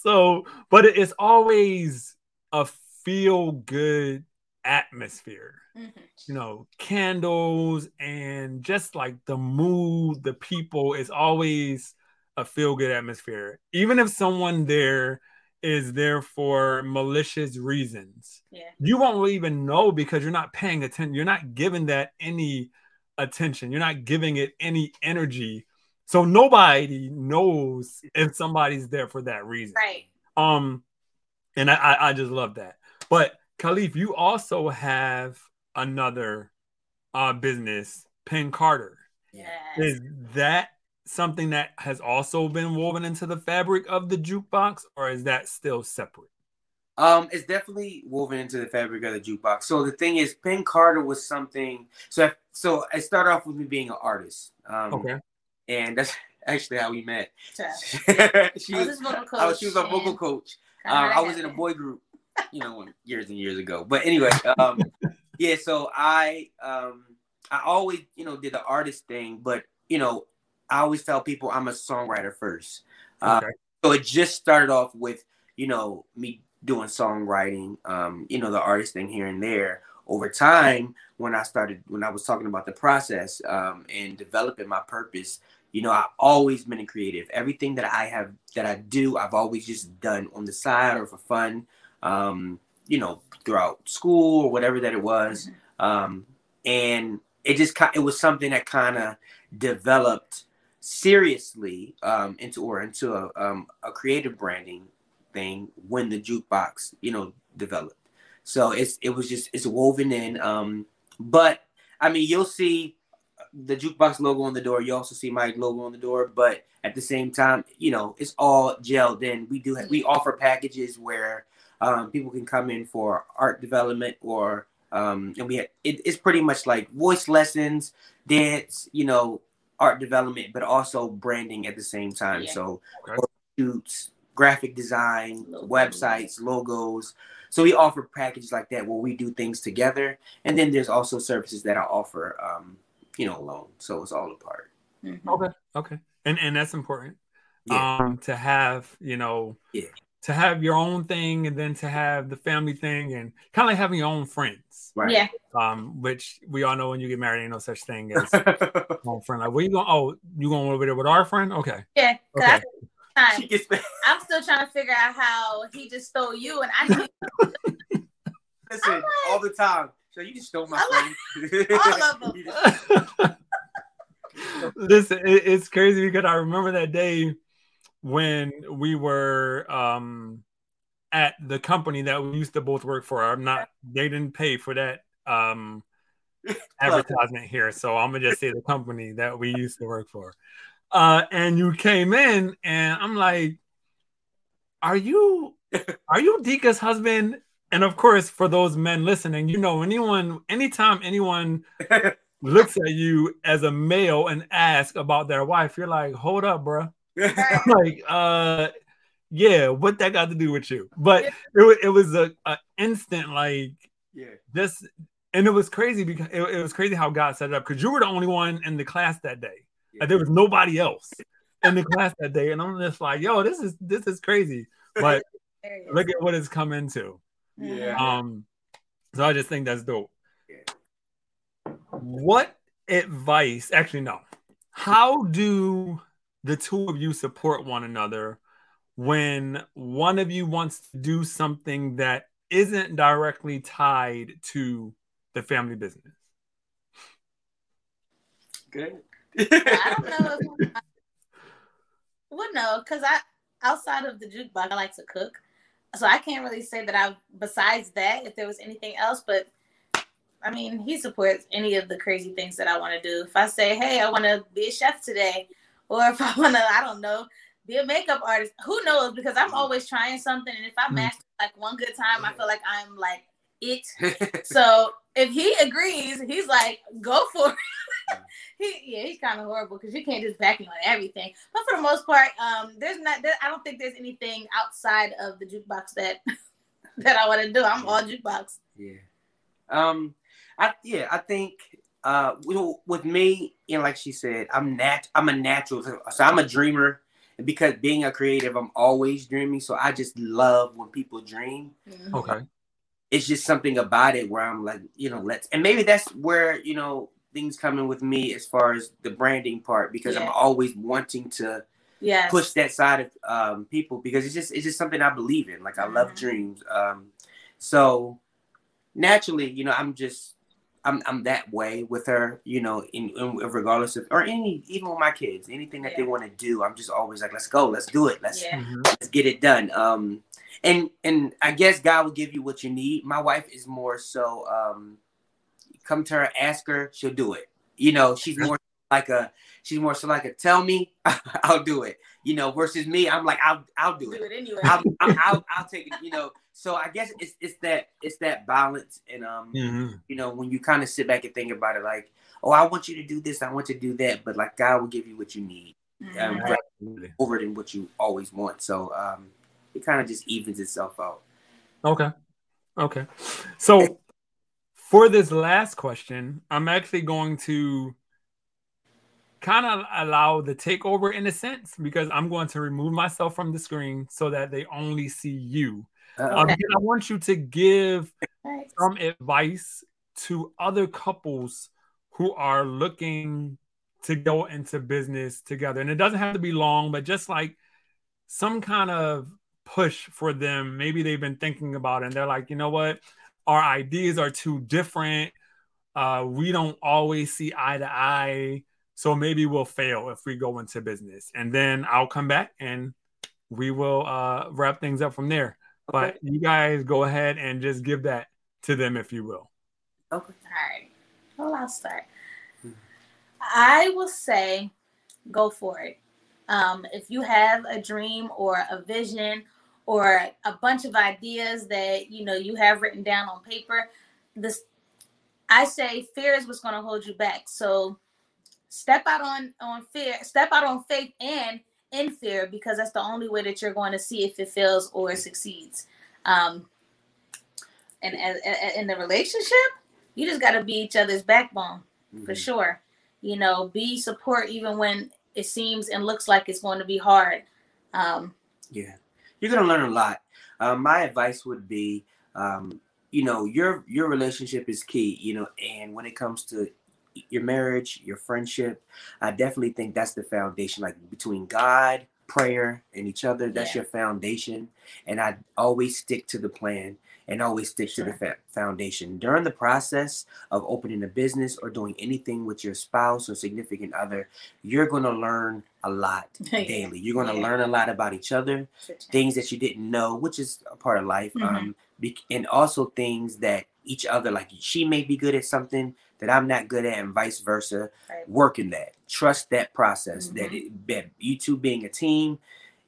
Speaker 1: so, but it's always a feel good atmosphere. Mm-hmm. You know, candles and just like the mood, the people is always a feel good atmosphere. Even if someone there is there for malicious reasons,
Speaker 2: yeah.
Speaker 1: you won't even know because you're not paying attention. You're not giving that any attention. You're not giving it any energy so nobody knows if somebody's there for that reason.
Speaker 2: Right.
Speaker 1: Um, and I, I just love that. But Khalif, you also have another uh business, Penn Carter.
Speaker 2: Yes.
Speaker 1: Is that something that has also been woven into the fabric of the jukebox, or is that still separate?
Speaker 3: Um, it's definitely woven into the fabric of the jukebox. So the thing is, Penn Carter was something. So I, so I started off with me being an artist. Um,
Speaker 1: okay
Speaker 3: and that's actually how we met.
Speaker 2: she, was,
Speaker 3: was, I was, she was a vocal coach. Um, I was in a boy group, you know, years and years ago. But anyway, um, yeah. So I, um, I always, you know, did the artist thing, but you know, I always tell people I'm a songwriter first. Uh, so it just started off with, you know, me doing songwriting, um, you know, the artist thing here and there. Over time, when I started, when I was talking about the process um, and developing my purpose, you know, I've always been a creative. Everything that I have that I do, I've always just done on the side or for fun. Um, you know, throughout school or whatever that it was. Mm-hmm. Um, and it just it was something that kind of developed seriously um, into or into a, um, a creative branding thing when the jukebox, you know, developed. So it's it was just it's woven in. Um, but I mean, you'll see the jukebox logo on the door. You also see my logo on the door, but at the same time, you know, it's all gelled in. We do have, we offer packages where um, people can come in for art development or um, and we have, it, it's pretty much like voice lessons, dance, you know, art development, but also branding at the same time. Yeah. So okay. shoots, graphic design, websites, logos. So we offer packages like that where we do things together, and then there's also services that I offer um, you know, alone. So it's all a part.
Speaker 1: Mm-hmm. Okay. Okay. And and that's important. Yeah. Um, to have, you know,
Speaker 3: yeah.
Speaker 1: To have your own thing and then to have the family thing and kind of like having your own friends.
Speaker 2: Right. Yeah.
Speaker 1: Um, which we all know when you get married, ain't no such thing as own friend. Like, where you going? Oh, you going over there with our friend? Okay.
Speaker 2: Yeah. Okay. I, I'm still trying to figure out how he just stole you, and I
Speaker 3: listen like, all the time. So you just stole my
Speaker 2: phone. All of them.
Speaker 1: Listen, it, it's crazy because I remember that day when we were um, at the company that we used to both work for. I'm not. They didn't pay for that um, advertisement here, so I'm gonna just say the company that we used to work for. Uh, and you came in, and I'm like, "Are you, are you Dika's husband?" and of course, for those men listening, you know, anyone, anytime anyone looks at you as a male and asks about their wife, you're like, hold up, bro. like, uh, yeah, what that got to do with you? But it, it was a, a instant, like,
Speaker 3: yeah,
Speaker 1: this, and it was crazy because it, it was crazy how God set it up because you were the only one in the class that day. Yeah. Like, there was nobody else in the class that day, and I'm just like, yo, this is this is crazy. But look at what it's come into.
Speaker 3: Yeah.
Speaker 1: Um, so I just think that's dope. What advice? Actually, no. How do the two of you support one another when one of you wants to do something that isn't directly tied to the family business?
Speaker 3: Good.
Speaker 2: I don't know. If, well, no, because I outside of the jukebox, I like to cook so I can't really say that I besides that if there was anything else, but I mean, he supports any of the crazy things that I want to do. If I say, "Hey, I want to be a chef today," or if I want to, I don't know, be a makeup artist, who knows? Because I'm always trying something, and if I
Speaker 1: Mm.
Speaker 2: master like one good time, I feel like I'm like it. so if he agrees, he's like, "Go for it." he, yeah, he's kind of horrible because you can't just back him on everything. But for the most part, um, there's not. There, I don't think there's anything outside of the jukebox that that I want to do. I'm all jukebox.
Speaker 3: Yeah. Um, I yeah, I think uh, you with me, you know, like she said, I'm nat, I'm a natural, so I'm a dreamer, and because being a creative, I'm always dreaming. So I just love when people dream.
Speaker 1: Okay.
Speaker 3: It's just something about it where I'm like, you know, let's, and maybe that's where you know things coming with me as far as the branding part because I'm always wanting to
Speaker 2: Yes.
Speaker 3: push that side of um, people because it's just it's just something I believe in. Like I love
Speaker 2: Mhm.
Speaker 3: dreams. Um, so naturally, you know, I'm just I'm I'm that way with her. You know, in, in regardless of or any even with my kids, anything that they want to do, I'm just always like, let's go, let's do it, let's
Speaker 2: Yeah.
Speaker 1: Mhm.
Speaker 3: let's get it done. Um, and and I guess God will give you what you need. My wife is more so um, come to her, ask her, she'll do it. You know, she's more like a she's more so like a tell me, I'll do it. You know, versus me, I'm like I'll I'll do
Speaker 2: Do
Speaker 3: it.
Speaker 2: it anyway.
Speaker 3: I'll, I'll, I'll, I'll take it. You know, so I guess it's it's that it's that balance and um
Speaker 1: Mhm.
Speaker 3: you know when you kind of sit back and think about it like oh I want you to do this I want you to do that but like God will give you what you need um,
Speaker 2: Mhm.
Speaker 3: rather over than what you always want. So um, it kind of just evens itself out.
Speaker 1: Okay. Okay. So for this last question, I'm actually going to kind of allow the takeover in a sense because I'm going to remove myself from the screen so that they only see you.
Speaker 3: Uh,
Speaker 1: Um, I want you to give
Speaker 2: Right.
Speaker 1: some advice to other couples who are looking to go into business together. And it doesn't have to be long, but just like some kind of push for them. Maybe they've been thinking about it and they're like, you know what? Our ideas are too different. Uh, we don't always see eye to eye. So maybe we'll fail if we go into business. And then I'll come back and we will uh, wrap things up from there. But you guys go ahead and just give that to them if you will.
Speaker 3: okay.
Speaker 2: All right. Well, I'll start.
Speaker 3: Mhm.
Speaker 2: I will say, go for it. Um, if you have a dream or a vision or a bunch of ideas that you know you have written down on paper, this I say fear is what's going to hold you back. So step out on on fear, step out on faith and in fear because that's the only way that you're going to see if it fails or it succeeds. Um, and in the relationship, you just got to be each other's backbone for
Speaker 3: Mhm.
Speaker 2: sure. You know, be support even when it seems and looks like it's going to be hard. Um,
Speaker 3: Yeah, you're gonna learn a lot. Um, my advice would be, um, you know, your your relationship is key. You know, and when it comes to your marriage, your friendship, I definitely think that's the foundation. Like between God, prayer, and each other, that's
Speaker 2: Yeah.
Speaker 3: your foundation. And I always stick to the plan and always stick to the fa- foundation during the process of opening a business or doing anything with your spouse or significant other. You're gonna learn a lot
Speaker 2: Yeah.
Speaker 3: daily. You're gonna
Speaker 2: Yeah.
Speaker 3: learn a lot about each other things that you didn't know, which is a part of life.
Speaker 2: Mhm.
Speaker 3: Um, and also things that each other, like she may be good at something that I'm not good at, and vice versa.
Speaker 2: Right.
Speaker 3: Work in that, trust that process. That,
Speaker 2: Mhm.
Speaker 3: it, that you two being a team,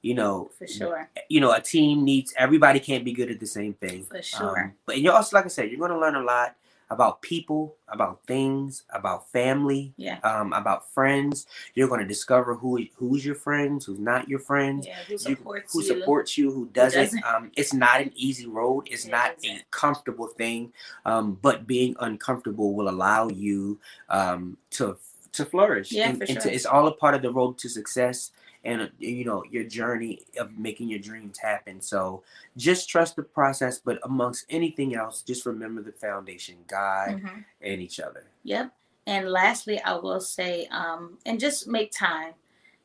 Speaker 3: you know,
Speaker 2: For sure.
Speaker 3: you know, a team needs everybody can't be good at the same thing.
Speaker 2: For sure.
Speaker 3: Um, but you're also, like I said, you're going to learn a lot about people, about things, about family,
Speaker 2: Yeah.
Speaker 3: um, about friends. You're going to discover who who's your friends, who's not your friends
Speaker 2: Yeah. Who
Speaker 3: you-
Speaker 2: supports
Speaker 3: who
Speaker 2: you?
Speaker 3: supports you, who doesn't.
Speaker 2: doesn't.
Speaker 3: Um, it's not an easy road. It's
Speaker 2: It
Speaker 3: not a comfortable thing. Um, but being uncomfortable will allow you um, to to flourish.
Speaker 2: Yeah,
Speaker 3: and,
Speaker 2: for sure.
Speaker 3: to, it's all a part of the road to success and you know your journey of making your dreams happen. So just trust the process. But amongst anything else, just remember the foundation: God
Speaker 2: Mhm.
Speaker 3: and each other.
Speaker 2: Yep. And lastly, I will say, um, and just make time.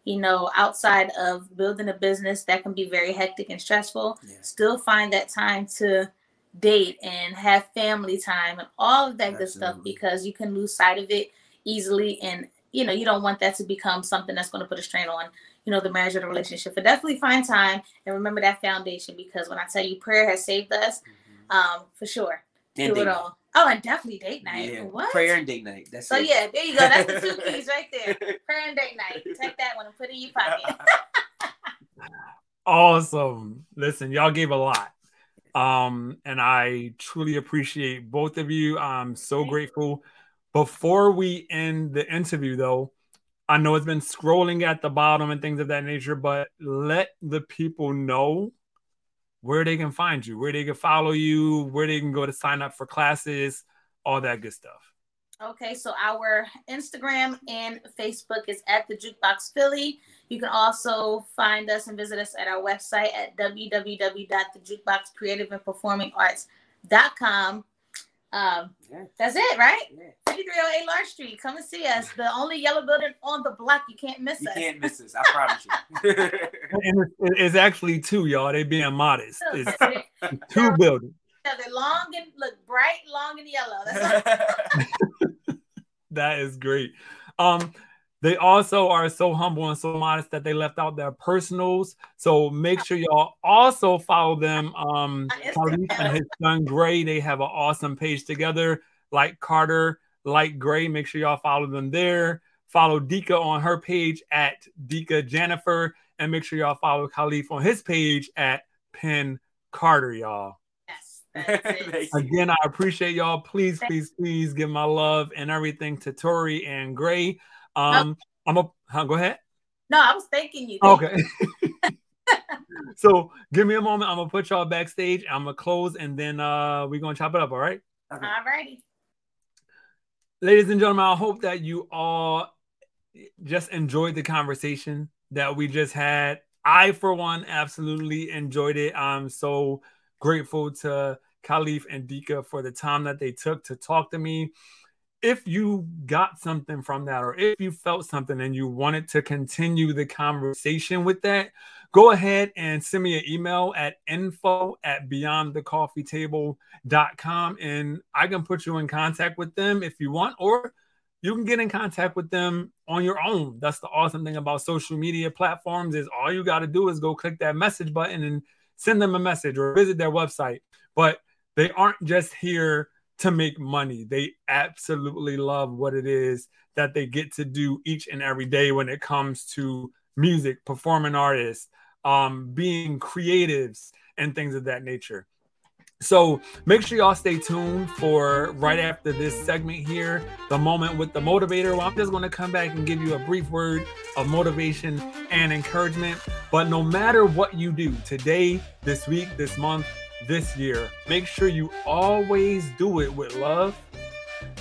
Speaker 2: You know, outside of building a business that can be very hectic and stressful,
Speaker 3: Yeah.
Speaker 2: still find that time to date and have family time and all of that good stuff because you can lose sight of it easily and you know you don't want that to become something that's going to put a strain on you know the marriage or the relationship but definitely find time and remember that foundation because when i tell you prayer has saved us
Speaker 3: Mhm.
Speaker 2: um, for sure
Speaker 3: Then
Speaker 2: Do
Speaker 3: date
Speaker 2: it all. Oh, and definitely date night.
Speaker 3: Yeah.
Speaker 2: What?
Speaker 3: Prayer and date night. That's
Speaker 2: So
Speaker 3: it.
Speaker 2: yeah, there you go. That's the two keys right there. Prayer and date night. Take that one and put it in your pocket.
Speaker 1: Awesome. Listen, y'all gave a lot. Um, and I truly appreciate both of you. I'm so
Speaker 2: Thank you.
Speaker 1: grateful. Before we end the interview, though, I know it's been scrolling at the bottom and things of that nature, but let the people know where they can find you, where they can follow you, where they can go to sign up for classes, all that good stuff.
Speaker 2: Okay, so our Instagram and Facebook is at the Jukebox Philly. You can also find us and visit us at our website at www.thejukeboxcreativeandperformingarts.com. Um,
Speaker 3: Yeah.
Speaker 2: that's it, right?
Speaker 3: Yeah.
Speaker 2: 5308 Large Street. Come and see us. The only yellow building on the block. You can't miss
Speaker 3: You
Speaker 2: us.
Speaker 3: can't miss us. I promise you.
Speaker 1: And it's, it's actually two, y'all. They being modest. It's
Speaker 2: They're
Speaker 1: two
Speaker 2: long and look bright, long and yellow. That's.
Speaker 1: That is great. Um, they also are so humble and so modest that they left out their personals. So make sure y'all also follow them. Um,
Speaker 2: On
Speaker 1: Khalif and his son Gray, they have an awesome page together. Like Carter, like Gray, make sure y'all follow them there. Follow Dika on her page at Dika Jennifer, and make sure y'all follow Khalif on his page at Penn Carter, y'all.
Speaker 2: Yes, that's it.
Speaker 3: Thank you.
Speaker 1: Again, I appreciate y'all. Please, please, please give my love and everything to Tori and Gray. Um, I'm a huh, go ahead.
Speaker 2: No, I was thanking you. Thank
Speaker 1: Okay. so give me a moment. I'm gonna put y'all backstage. I'm gonna close and then uh we're gonna chop it up, all right?
Speaker 2: you. All righty.
Speaker 1: Ladies and gentlemen, I hope that you all just enjoyed the conversation that we just had. I, for one, absolutely enjoyed it. I'm so grateful to Khalif and Dika for the time that they took to talk to me. If you got something from that, or if you felt something and you wanted to continue the conversation with that, go ahead and send me an email at info at beyondthecoffeetable.com and I can put you in contact with them if you want, or you can get in contact with them on your own. That's the awesome thing about social media platforms is all you got to do is go click that message button and send them a message or visit their website. But they aren't just here to make money. They absolutely love what it is that they get to do each and every day when it comes to music, performing artists, um, being creatives, and things of that nature. So make sure y'all stay tuned for right after this segment here, the moment with the motivator. Well, I'm just going to come back and give you a brief word of motivation and encouragement. But no matter what you do today, this week, this month, this year, make sure you always do it with love.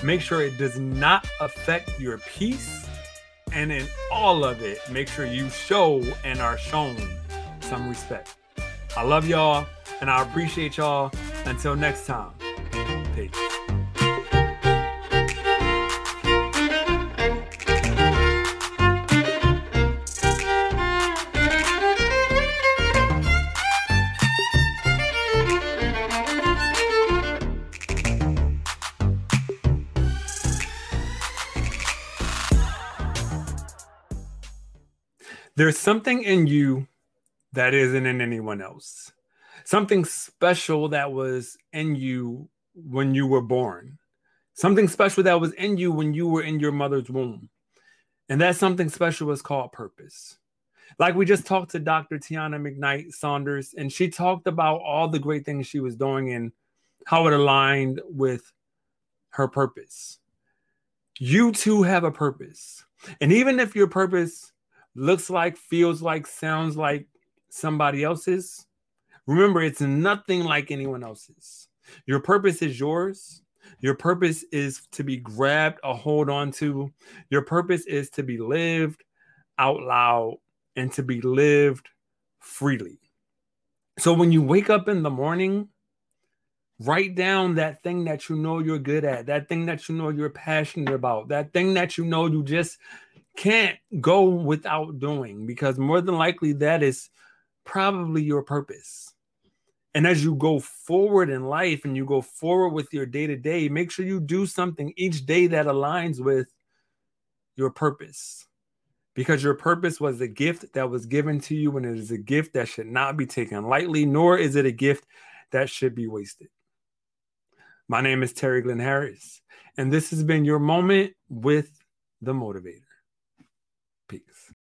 Speaker 1: Make sure it does not affect your peace. And in all of it, make sure you show and are shown some respect. I love y'all and I appreciate y'all. Until next time, peace. There's something in you that isn't in anyone else. Something special that was in you when you were born. Something special that was in you when you were in your mother's womb. And that something special is called purpose. Like we just talked to Dr. Tiana McKnight Saunders, and she talked about all the great things she was doing and how it aligned with her purpose. You too have a purpose. And even if your purpose looks like, feels like, sounds like somebody else's, remember it's nothing like anyone else's. Your purpose is yours. Your purpose is to be grabbed or hold on to. Your purpose is to be lived out loud and to be lived freely. So when you wake up in the morning, write down that thing that you know you're good at, that thing that you know you're passionate about, that thing that you know you just can't go without doing, because more than likely that is probably your purpose. And as you go forward in life and you go forward with your day to day, make sure you do something each day that aligns with your purpose. Because your purpose was a gift that was given to you, and it is a gift that should not be taken lightly, nor is it a gift that should be wasted. My name is Terry Glenn Harris, and this has been your moment with the motivator.